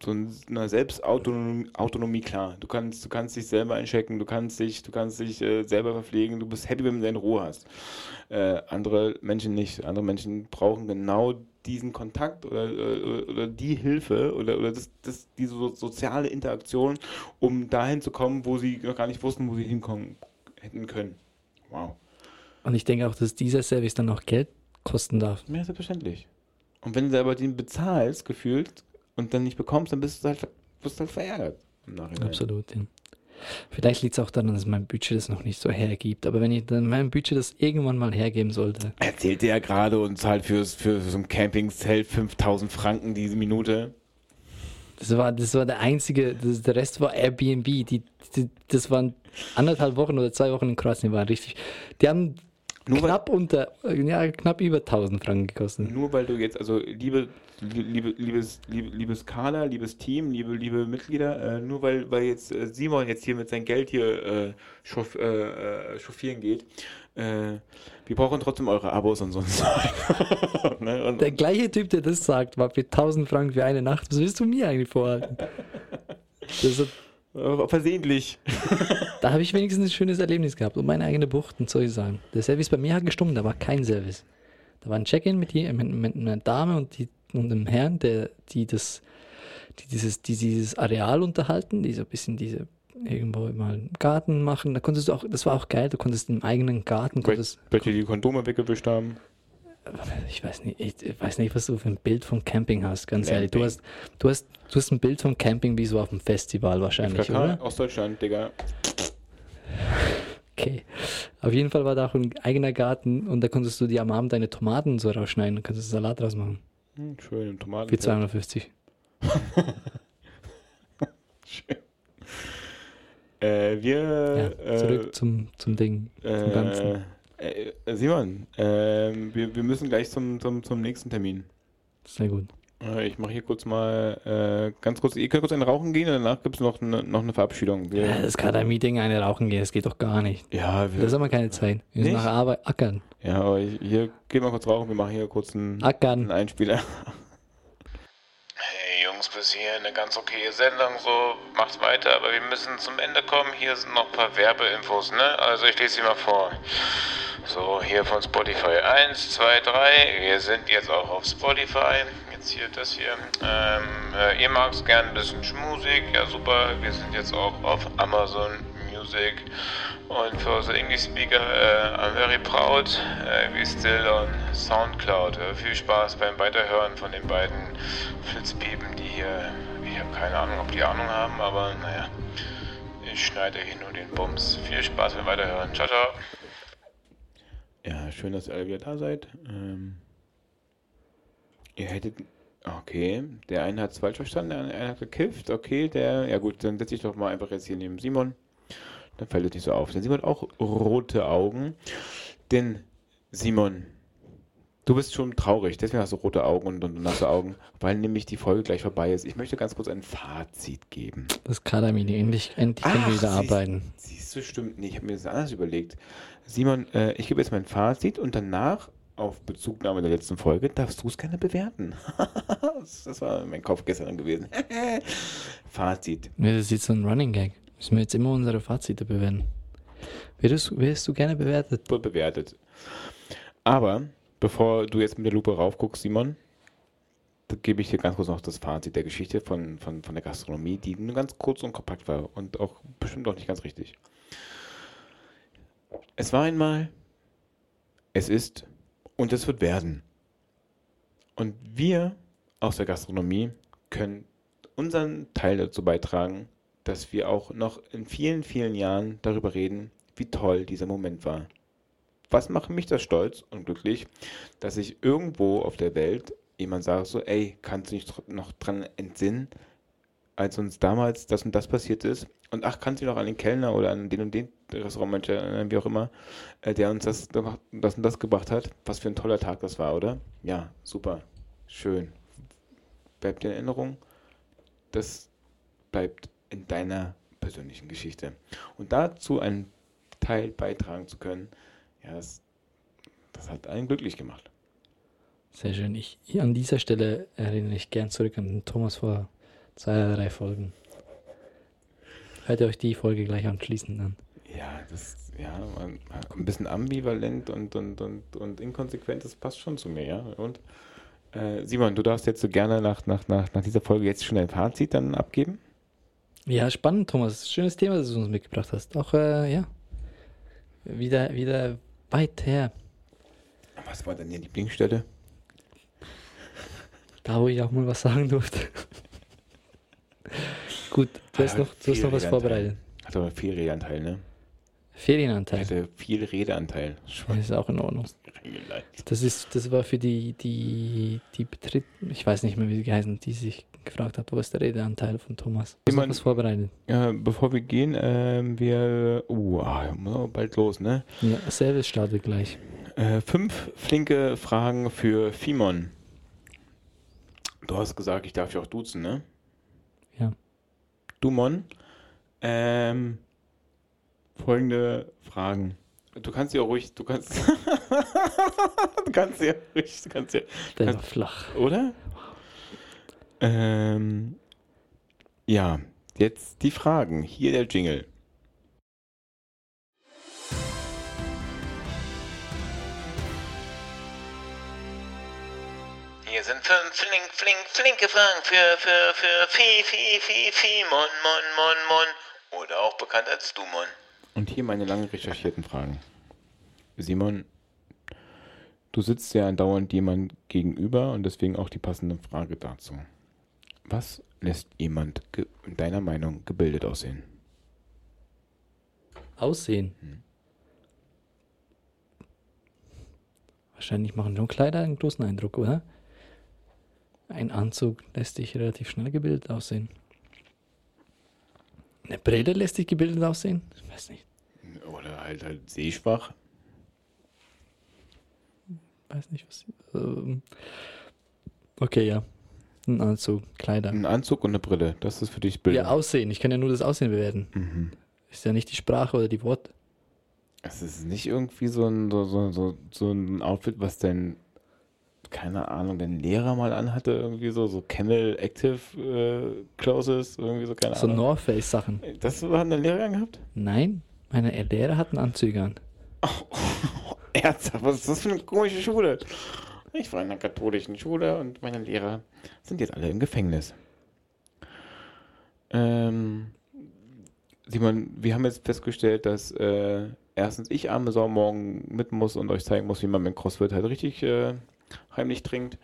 so einer Selbstautonomie Autonomie klar. Du kannst, du kannst dich selber einchecken, du kannst dich, du kannst dich äh, selber verpflegen, du bist happy, wenn du deine Ruhe hast. Äh, andere Menschen nicht. Andere Menschen brauchen genau diesen Kontakt oder, äh, oder die Hilfe oder, oder das, das, diese so, soziale Interaktion, um dahin zu kommen, wo sie noch gar nicht wussten, wo sie hinkommen hätten können. Wow. Und ich denke auch, dass dieser Service dann auch Geld kosten darf. Ja, selbstverständlich. Und wenn du selber den bezahlst, gefühlt, und dann nicht bekommst, dann bist du halt, bist du halt verärgert im Nachhinein. Absolut. Ja. Vielleicht liegt es auch daran, dass mein Budget das noch nicht so hergibt. Aber wenn ich dann mein Budget das irgendwann mal hergeben sollte, Erzählt dir ja gerade und zahlt fürs, für so ein Campingzelt 5000 Franken diese Minute. das war, das war der einzige, das, der Rest war Airbnb. Die, die, das waren anderthalb Wochen oder zwei Wochen in Kroatien, die waren richtig. Die haben Nur weil- knapp unter, ja, knapp über 1000 Franken gekostet. Nur weil du jetzt, also liebe, liebe, liebes, liebe, liebes Kader, liebes Team, liebe, liebe Mitglieder, äh, nur weil, weil jetzt äh, Simon jetzt hier mit seinem Geld hier äh, äh, äh, chauffieren geht, wir brauchen trotzdem eure Abos und sonst. ne? und, Der gleiche Typ, der das sagt, war für 1000 Franken für eine Nacht. Was willst du mir eigentlich vorhalten? Das versehentlich. da habe ich wenigstens ein schönes Erlebnis gehabt und meine eigene Bucht und solche Sachen. Der Service bei mir hat gestummt, da war kein Service. Da war ein Check-in mit, mit, mit einer Dame und, die, und einem Herrn, der, die, das, die, dieses, die dieses Areal unterhalten, die so ein bisschen diese irgendwo mal einen Garten machen. Da konntest du auch, das war auch geil, du konntest im eigenen Garten, konntest, Welche die Kondome weggewischt haben. ich weiß nicht, ich, weiß nicht, was du für ein Bild vom Camping hast, ganz ehrlich. Du Camping. hast, du hast, du hast ein Bild vom Camping wie so auf dem Festival wahrscheinlich, FKK oder? aus Deutschland, Digga. Okay. Auf jeden Fall war da auch ein eigener Garten und da konntest du dir am Abend deine Tomaten so rausschneiden und konntest Salat draus machen. Hm, schön, im Tomaten. Für 250. Äh, wir. Ja, zurück zum, zum Ding. äh, Ganzen. äh, äh, Simon, ähm, wir, wir müssen gleich zum, zum, zum nächsten Termin. Sehr gut. Äh, ich mache hier kurz mal äh, ganz kurz. Ihr könnt kurz ein Rauchen gehen und danach gibt es noch eine noch eine Verabschiedung. Ja, das kann ein Meeting eine rauchen gehen, das geht doch gar nicht. ja, wir, Das haben wir keine Zeit. Wir müssen nachher Arbeit ackern. ja, aber ich- hier geht mal kurz rauchen. Wir machen hier kurz einen, Ackern. einen Einspieler. Hey Jungs, bis hier eine ganz okaye Sendung, so macht's weiter, aber wir müssen zum Ende kommen. Hier sind noch ein paar Werbeinfos, ne? Also ich lese sie mal vor. So, hier von Spotify. Eins, zwei, drei. Wir sind jetzt auch auf Spotify. Jetzt hier das hier. Ähm, äh, ihr mag's gern ein bisschen Schmusik. Ja, super. Wir sind jetzt auch auf Amazon Music. Und for the English speaker, uh, I'm very proud. Uh, we still on SoundCloud. Uh, viel Spaß beim Weiterhören von den beiden Flitzpiepen, die hier, ich habe keine Ahnung, ob die Ahnung haben, aber naja. Ich schneide hin und den Bums. Viel Spaß beim Weiterhören. Ciao, ciao. Ja, schön, dass ihr alle wieder da seid. Ähm, ihr hättet. Okay, der eine hat es falsch verstanden, der eine hat gekifft. Okay, der. Ja, gut, dann setze ich doch mal einfach jetzt hier neben Simon. Dann fällt es nicht so auf. Denn Simon hat auch rote Augen. Denn Simon, du bist schon traurig. Deswegen hast du rote Augen und, und nasse Augen, weil nämlich die Folge gleich vorbei ist. Ich möchte ganz kurz ein Fazit geben. Das Kadermini, endlich, endlich können wir wieder siehst- arbeiten. Siehst du, stimmt nicht. Ich habe mir das anders überlegt. Simon, äh, ich gebe jetzt mein Fazit und danach, auf Bezugnahme der letzten Folge, darfst du es gerne bewerten. das war mein Kopf gestern gewesen. Fazit. Ja, Das ist jetzt so ein Running Gag. Müssen wir jetzt immer unsere Fazite bewerten. Würdest, würdest du gerne bewertet? Bewertet. Aber, bevor du jetzt mit der Lupe raufguckst, Simon, da gebe ich dir ganz kurz noch das Fazit der Geschichte von, von, von der Gastronomie, die nur ganz kurz und kompakt war und auch bestimmt auch nicht ganz richtig. Es war einmal, es ist und es wird werden. Und wir aus der Gastronomie können unseren Teil dazu beitragen, dass wir auch noch in vielen, vielen Jahren darüber reden, wie toll dieser Moment war. Was macht mich das stolz und glücklich, dass ich irgendwo auf der Welt jemand sagt so, ey, kannst du dich noch dran entsinnen, als uns damals das und das passiert ist? Und ach, kannst du dich noch an den Kellner oder an den und den Restaurantmanager erinnern, wie auch immer, äh, der uns das, das und das gebracht hat? Was für ein toller Tag das war, oder? Ja, super, schön. Bleibt in Erinnerung. Das bleibt in deiner persönlichen Geschichte. Und dazu einen Teil beitragen zu können, ja, das, das hat einen glücklich gemacht. Sehr schön. Ich, an dieser Stelle erinnere ich gern zurück an den Thomas vor zwei drei Folgen. Hört euch die Folge gleich anschließend an. Ja, das, ja, man, ein bisschen ambivalent und, und, und, und inkonsequent, das passt schon zu mir, ja. Und äh, Simon, du darfst jetzt so gerne nach, nach, nach, nach dieser Folge jetzt schon dein Fazit dann abgeben. Ja, spannend, Thomas. Schönes Thema, das du uns mitgebracht hast. Auch, äh, ja, wieder, wieder weit her. Was war deine Lieblingsstelle? Da, wo ich auch mal was sagen durfte. Gut, du hast Ah, noch, du hast noch was vorbereitet. Hat aber viel Redeanteil, ne? Ferienanteil. Hatte viel Redeanteil. Das ist auch in Ordnung. Das ist, das war für die, die, die Betritt, ich weiß nicht mehr, wie sie geheißen, die sich gefragt hat, wo ist der Redeanteil von Thomas? Du hast Jemand- was vorbereitet. Ja, bevor wir gehen, ähm, wir, uh, muss bald los, ne? Ja, Service startet gleich. Äh, fünf flinke Fragen für Fimon. Du hast gesagt, ich darf dich auch duzen, ne? Ja. Dumon. Ähm, folgende Fragen. Du kannst ja ruhig, du kannst, du kannst ja ruhig, du kannst ja, Der Kannst- war flach. oder? Ähm, ja, jetzt die Fragen. Hier der Jingle. Hier sind fünf flink, flink, flinke Fragen für, für, für Fi, Fi, Fi, Fi, Mon, Mon, Mon, Mon. Oder auch bekannt als Dumon. Und hier meine lang recherchierten Fragen. Simon, du sitzt ja andauernd jemand gegenüber und deswegen auch die passende Frage dazu. Was lässt jemand deiner Meinung gebildet aussehen? Aussehen. Hm. Wahrscheinlich machen schon Kleider einen großen Eindruck, oder? Ein Anzug lässt dich relativ schnell gebildet aussehen. Eine Brille lässt dich gebildet aussehen? Ich weiß nicht. Oder halt halt sehschwach. Weiß nicht, was. Ähm, okay, ja. Ein Anzug, Kleider. Ein Anzug und eine Brille, das ist für dich Bild. Ja, Aussehen. Ich kann ja nur das Aussehen bewerten. mhm. Ist ja nicht die Sprache oder die Worte. Es ist nicht irgendwie so ein, so, so, so, so ein Outfit, was dein, keine Ahnung, dein Lehrer mal anhatte, irgendwie so, so Camel Active äh, Clothes, irgendwie so, keine So Ahnung. North Face Sachen. Das hat dein Lehrer angehabt? Nein, meine Lehrer hatten Anzüge an. Ernsthaft, was ist das für eine komische Schule? Ich war in einer katholischen Schule und meine Lehrer sind jetzt alle im Gefängnis. Ähm, Simon, wir haben jetzt festgestellt, dass äh, erstens ich arme Sau morgen mit muss und euch zeigen muss, wie man mit Crossfit halt richtig äh, heimlich trinkt.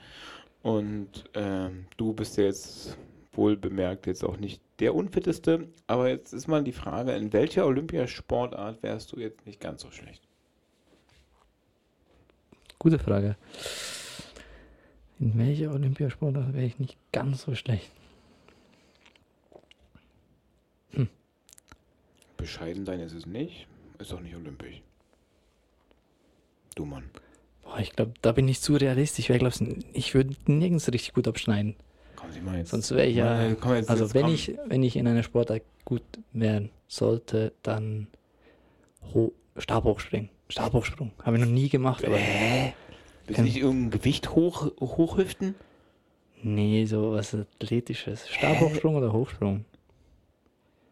Und ähm, du bist jetzt wohl bemerkt jetzt auch nicht der unfitteste. Aber jetzt ist mal die Frage, in welcher Olympiasportart wärst du jetzt nicht ganz so schlecht? Gute Frage. In welcher Olympiasportart wäre ich nicht ganz so schlecht? Bescheiden sein ist es nicht. Ist auch nicht olympisch. Du Mann. Boah, ich glaube, da bin ich zu realistisch. Ich glaube, ich würde nirgends richtig gut abschneiden. Jetzt. Sonst wäre ich ja. Jetzt, Also wenn komm. ich, wenn ich in einer Sportart gut werden sollte, dann Ho Stabhochspringen. Stabhochsprung. Habe ich noch nie gemacht, aber Hä? Willst du nicht irgendein Gewicht hoch, hochhüften? nee, so was Athletisches. Stabhochsprung oder Hochsprung?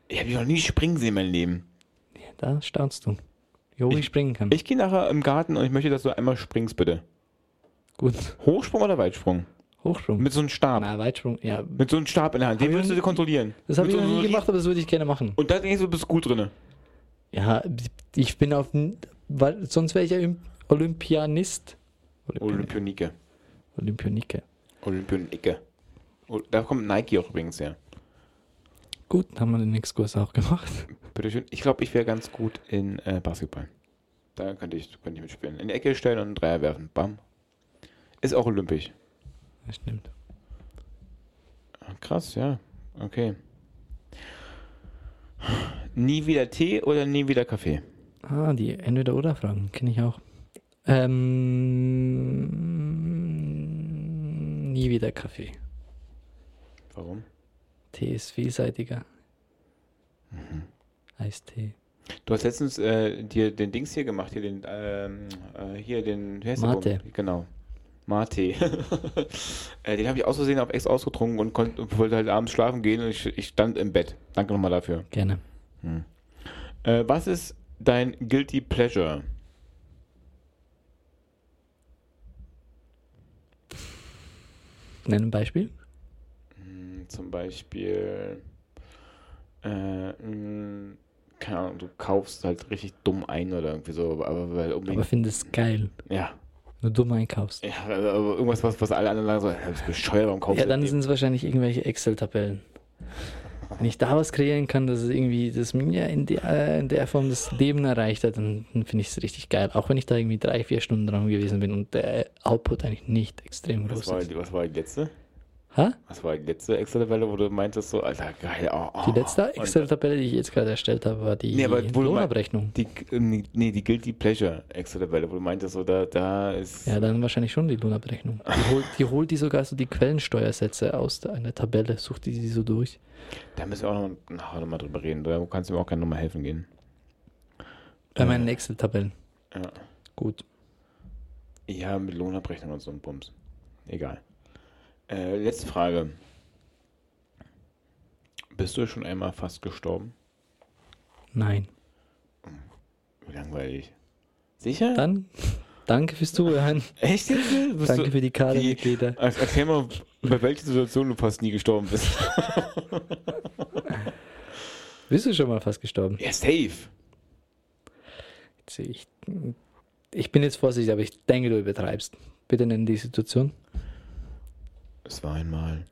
Ich habe noch nie springen sehen in meinem Leben. Ja, da staunst du. Wie hoch ich, Ich- springen kann. Ich gehe nachher im Garten und ich möchte, dass du einmal springst, bitte. gut. Hochsprung oder Weitsprung? Hochsprung. Mit so einem Stab. Na, Weitsprung. Ja, Mit so einem Stab in der Hand. Den würdest du kontrollieren. das habe ich so noch nie einem gemacht, aber das würde ich gerne machen. Und da denkst du, bist gut drin. Ja, ich bin auf. Weil, sonst wäre ich ja Olymp- Olympianist. Olympionike. Olympionike. Olympionike. Oh, Da kommt Nike auch übrigens her. Gut, haben wir den Exkurs auch gemacht. Bitteschön. Ich glaube, ich wäre ganz gut in äh, Basketball. Da könnte ich, könnte ich mitspielen. In die Ecke stellen und einen Dreier werfen. Bam. Ist auch olympisch. Das stimmt. Ah, Krass, ja. Okay. Nie wieder Tee oder nie wieder Kaffee? Ah, die Entweder-Oder-Fragen kenne ich auch. Ähm, nie wieder Kaffee. Warum? Tee ist vielseitiger. Mhm. Eistee. Du hast letztens äh, dir den Dings hier gemacht, hier den, ähm, äh, hier den, Mate. Baum? Genau. Mate. äh, den habe ich aus Versehen auf Ex ausgetrunken und konnte, wollte halt abends schlafen gehen und ich, ich stand im Bett. Danke nochmal dafür. Gerne. Äh, was ist dein Guilty Pleasure? Nenn ein Beispiel. Hm, Zum Beispiel, äh, mh, keine Ahnung, du kaufst halt richtig dumm ein oder irgendwie so, aber weil unbedingt, Aber findest es geil. ja, Nur dumm einkaufst. ja, aber irgendwas, was, was alle anderen sagen, so, du bist bescheuert, warum kaufst Ja, dann das sind es wahrscheinlich irgendwelche Excel-Tabellen. Wenn ich da was kreieren kann, dass es irgendwie, das mir in der, in der Form das Leben erreicht hat, dann, dann finde ich es richtig geil. Auch wenn ich da irgendwie drei, vier Stunden dran gewesen bin und der Output eigentlich nicht extrem Was groß war, ist. was war die letzte? Ha? Was war die letzte Excel-Tabelle, wo du meintest so, Alter, geil, oh, oh. Die letzte Excel-Tabelle, die ich jetzt gerade erstellt habe, war die Nee, aber Lohnabrechnung. Die, nee, die Guilty Pleasure Excel-Tabelle, wo du meintest so, da, da ist... Ja, dann wahrscheinlich schon die Lohnabrechnung. Die holt die, holt die sogar so die Quellensteuersätze aus einer Tabelle, sucht die sie so durch. Da müssen wir auch noch, nachher noch mal drüber reden, da kannst du mir auch gerne nochmal helfen gehen. Bei Äh. meinen Excel-Tabellen. Ja. Gut. Ja, mit Lohnabrechnung und so ein Bums. Egal. Äh, letzte Frage. Bist du schon einmal fast gestorben? Nein. Wie langweilig. Sicher? Dann danke fürs Zuhören. Echt jetzt? Danke für die Kadermitglieder. Er- Erklär mal, bei welcher Situation du fast nie gestorben bist. Bist du schon mal fast gestorben? ja, safe. Also Ich, ich bin jetzt vorsichtig, aber ich denke, du übertreibst. Bitte nenn die Situation. Es war einmal.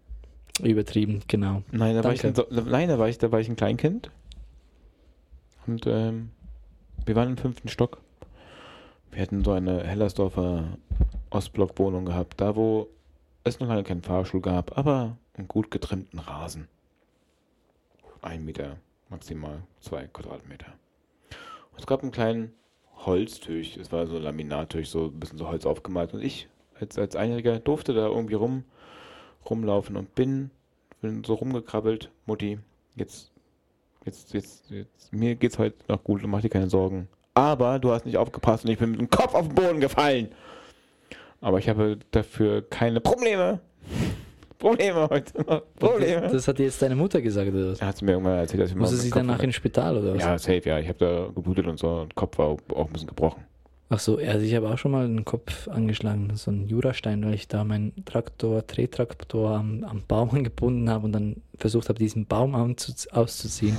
Übertrieben, genau. Nein, da war ich ein, nein, da war ich, da war ich ein Kleinkind. Und ähm, wir waren im fünften Stock. Wir hatten so eine Hellersdorfer Ostblock-Wohnung gehabt, da wo es noch lange keinen Fahrstuhl gab, aber einen gut getrimmten Rasen. Ein Meter, maximal zwei Quadratmeter. Und es gab einen kleinen Holztisch, es war so ein Laminattisch, so ein bisschen so Holz aufgemalt. Und ich als, als Einjähriger durfte da irgendwie rum, rumlaufen und bin, bin so rumgekrabbelt. Mutti, jetzt, jetzt, jetzt, jetzt, mir geht's heute noch gut und mach dir keine Sorgen. Aber du hast nicht aufgepasst und ich bin mit dem Kopf auf den Boden gefallen. Aber ich habe dafür keine Probleme. Probleme heute. Probleme. Das, das hat dir jetzt deine Mutter gesagt, oder was? er hat mir irgendwann erzählt, dass ich Musste sie danach ins Spital, oder was? Ja, safe, ja. Ich habe da geblutet und so und Kopf war auch ein bisschen gebrochen. Ach so, also ich habe auch schon mal den Kopf angeschlagen, so einen Jurastein, weil ich da meinen Traktor, Drehtraktor am, am Baum angebunden habe und dann versucht habe, diesen Baum auszuziehen.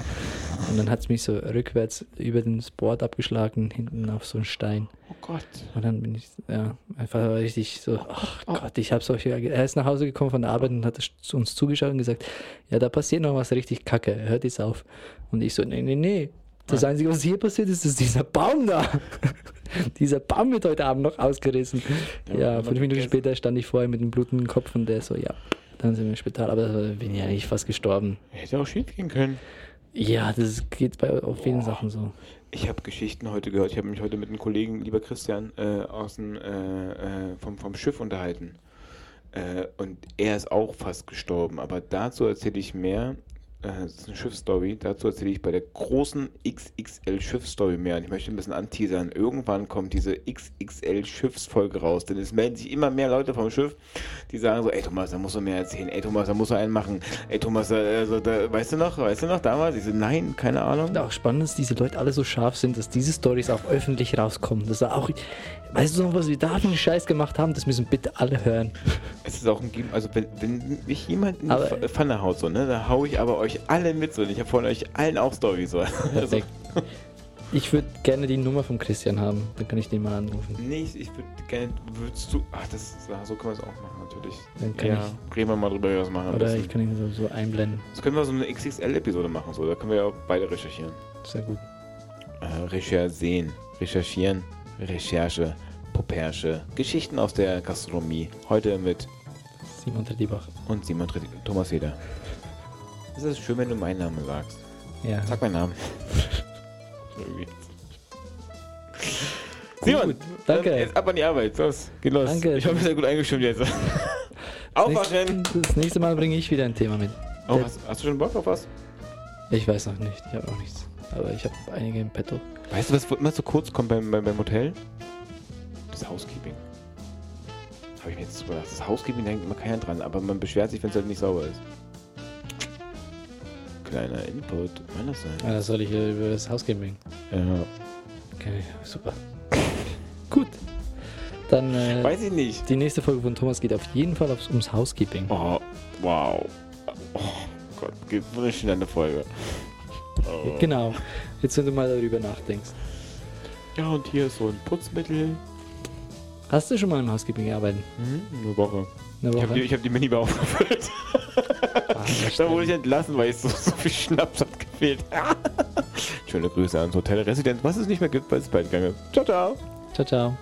Und dann hat es mich so rückwärts über den Board abgeschlagen, hinten auf so einen Stein. Oh Gott. Und dann bin ich, ja, einfach richtig so, ach Gott, ich habe solche. Er ist nach Hause gekommen von der Arbeit und hat uns zugeschaut und gesagt, ja, da passiert noch was richtig kacke, hört jetzt auf. Und ich so, nee, nee, nee. Das Einzige, was hier passiert ist, ist dieser Baum da. dieser Baum wird heute Abend noch ausgerissen. Ja, Ja, fünf Minuten später stand ich vorher mit dem blutenden Kopf und der so, ja, dann sind wir im Spital. Aber bin ich ja eigentlich fast gestorben. Hätte auch schief gehen können. Ja, das geht bei auf vielen Sachen so. Ich habe Geschichten heute gehört. Ich habe mich heute mit einem Kollegen, lieber Christian, äh, aus dem, äh, äh, vom, vom Schiff unterhalten. Äh, und er ist auch fast gestorben. Aber dazu erzähle ich mehr. Äh, das ist eine Schiffsstory. Dazu erzähle ich bei der großen XXL-Schiffsstory mehr. Und ich möchte ein bisschen anteasern. Irgendwann kommt diese XXL-Schiffsfolge raus. Denn es melden sich immer mehr Leute vom Schiff, die sagen so: Ey Thomas, da musst du mehr erzählen. Ey Thomas, da musst du einen machen. Ey Thomas, da, also, da, weißt du noch? Weißt du noch damals? Ich so: Nein, keine Ahnung. Auch spannend, dass diese Leute alle so scharf sind, dass diese Stories auch öffentlich rauskommen. Dass er auch, weißt du noch, was wir da für einen Scheiß gemacht haben? Das müssen bitte alle hören. Es ist auch ein Game, also wenn, wenn mich jemand in die Pfanne haut, so, ne, da hau ich aber euch alle mit so. Und ich habe von euch allen auch Story so. Also. Ich würde gerne die Nummer von Christian haben. Dann kann ich den mal anrufen. nee, ich, ich würde gerne, würdest du, ach, das, so können wir es auch machen, natürlich. Dann kann ja, reden wir mal drüber, wie wir das machen. Oder ich kann ihn so, so einblenden. Das können wir so eine XXL-Episode machen, so, da können wir ja auch beide recherchieren. Sehr gut. Äh, recherchieren, recherchieren, Recherche, Popersche, Geschichten aus der Gastronomie. Heute mit Simon Tredibach. und Simon Tritt- Thomas Heder. Es ist schön, wenn du meinen Namen sagst. Ja. Sag meinen Namen. Irgendwie. Simon, danke. dann Jetzt ab an die Arbeit. Los, geht los. Danke. Ich hoffe, ihr seid gut eingestimmt jetzt. Aufwachen! Das nächste Mal bringe ich wieder ein Thema mit. Oh, hast, hast du schon Bock auf was? Ich weiß noch nicht. Ich habe noch nichts. Aber ich habe einige im Petto. Weißt du, was immer so kurz kommt beim, beim, beim Hotel? Das Housekeeping. Habe ich mir jetzt gedacht. Das Housekeeping denkt immer keiner dran, aber man beschwert sich, wenn es halt nicht sauber ist. Kleiner Input meinerseits. Ah, das soll ich äh, über das Haus gehen. Ja. Okay, super. Gut. Dann äh, Weiß ich nicht. die nächste Folge von Thomas geht auf jeden Fall aufs, ums Housekeeping. Oh, wow. Oh Gott, geht richtig in eine Folge. Oh. Genau. Jetzt, wenn du mal darüber nachdenkst. Ja, und hier ist so ein Putzmittel. Hast du schon mal im Housekeeping gearbeitet? Mhm, eine Woche. Eine Ich habe Woche? die, ich hab die Minibar aufgefüllt. Ah, Da wurde ich entlassen, weil ich so, so viel Schnaps hat gefehlt. Schöne Grüße ans Hotel Resident, was es nicht mehr gibt, weil es bald gegangen ist. Ciao, ciao. Ciao, ciao.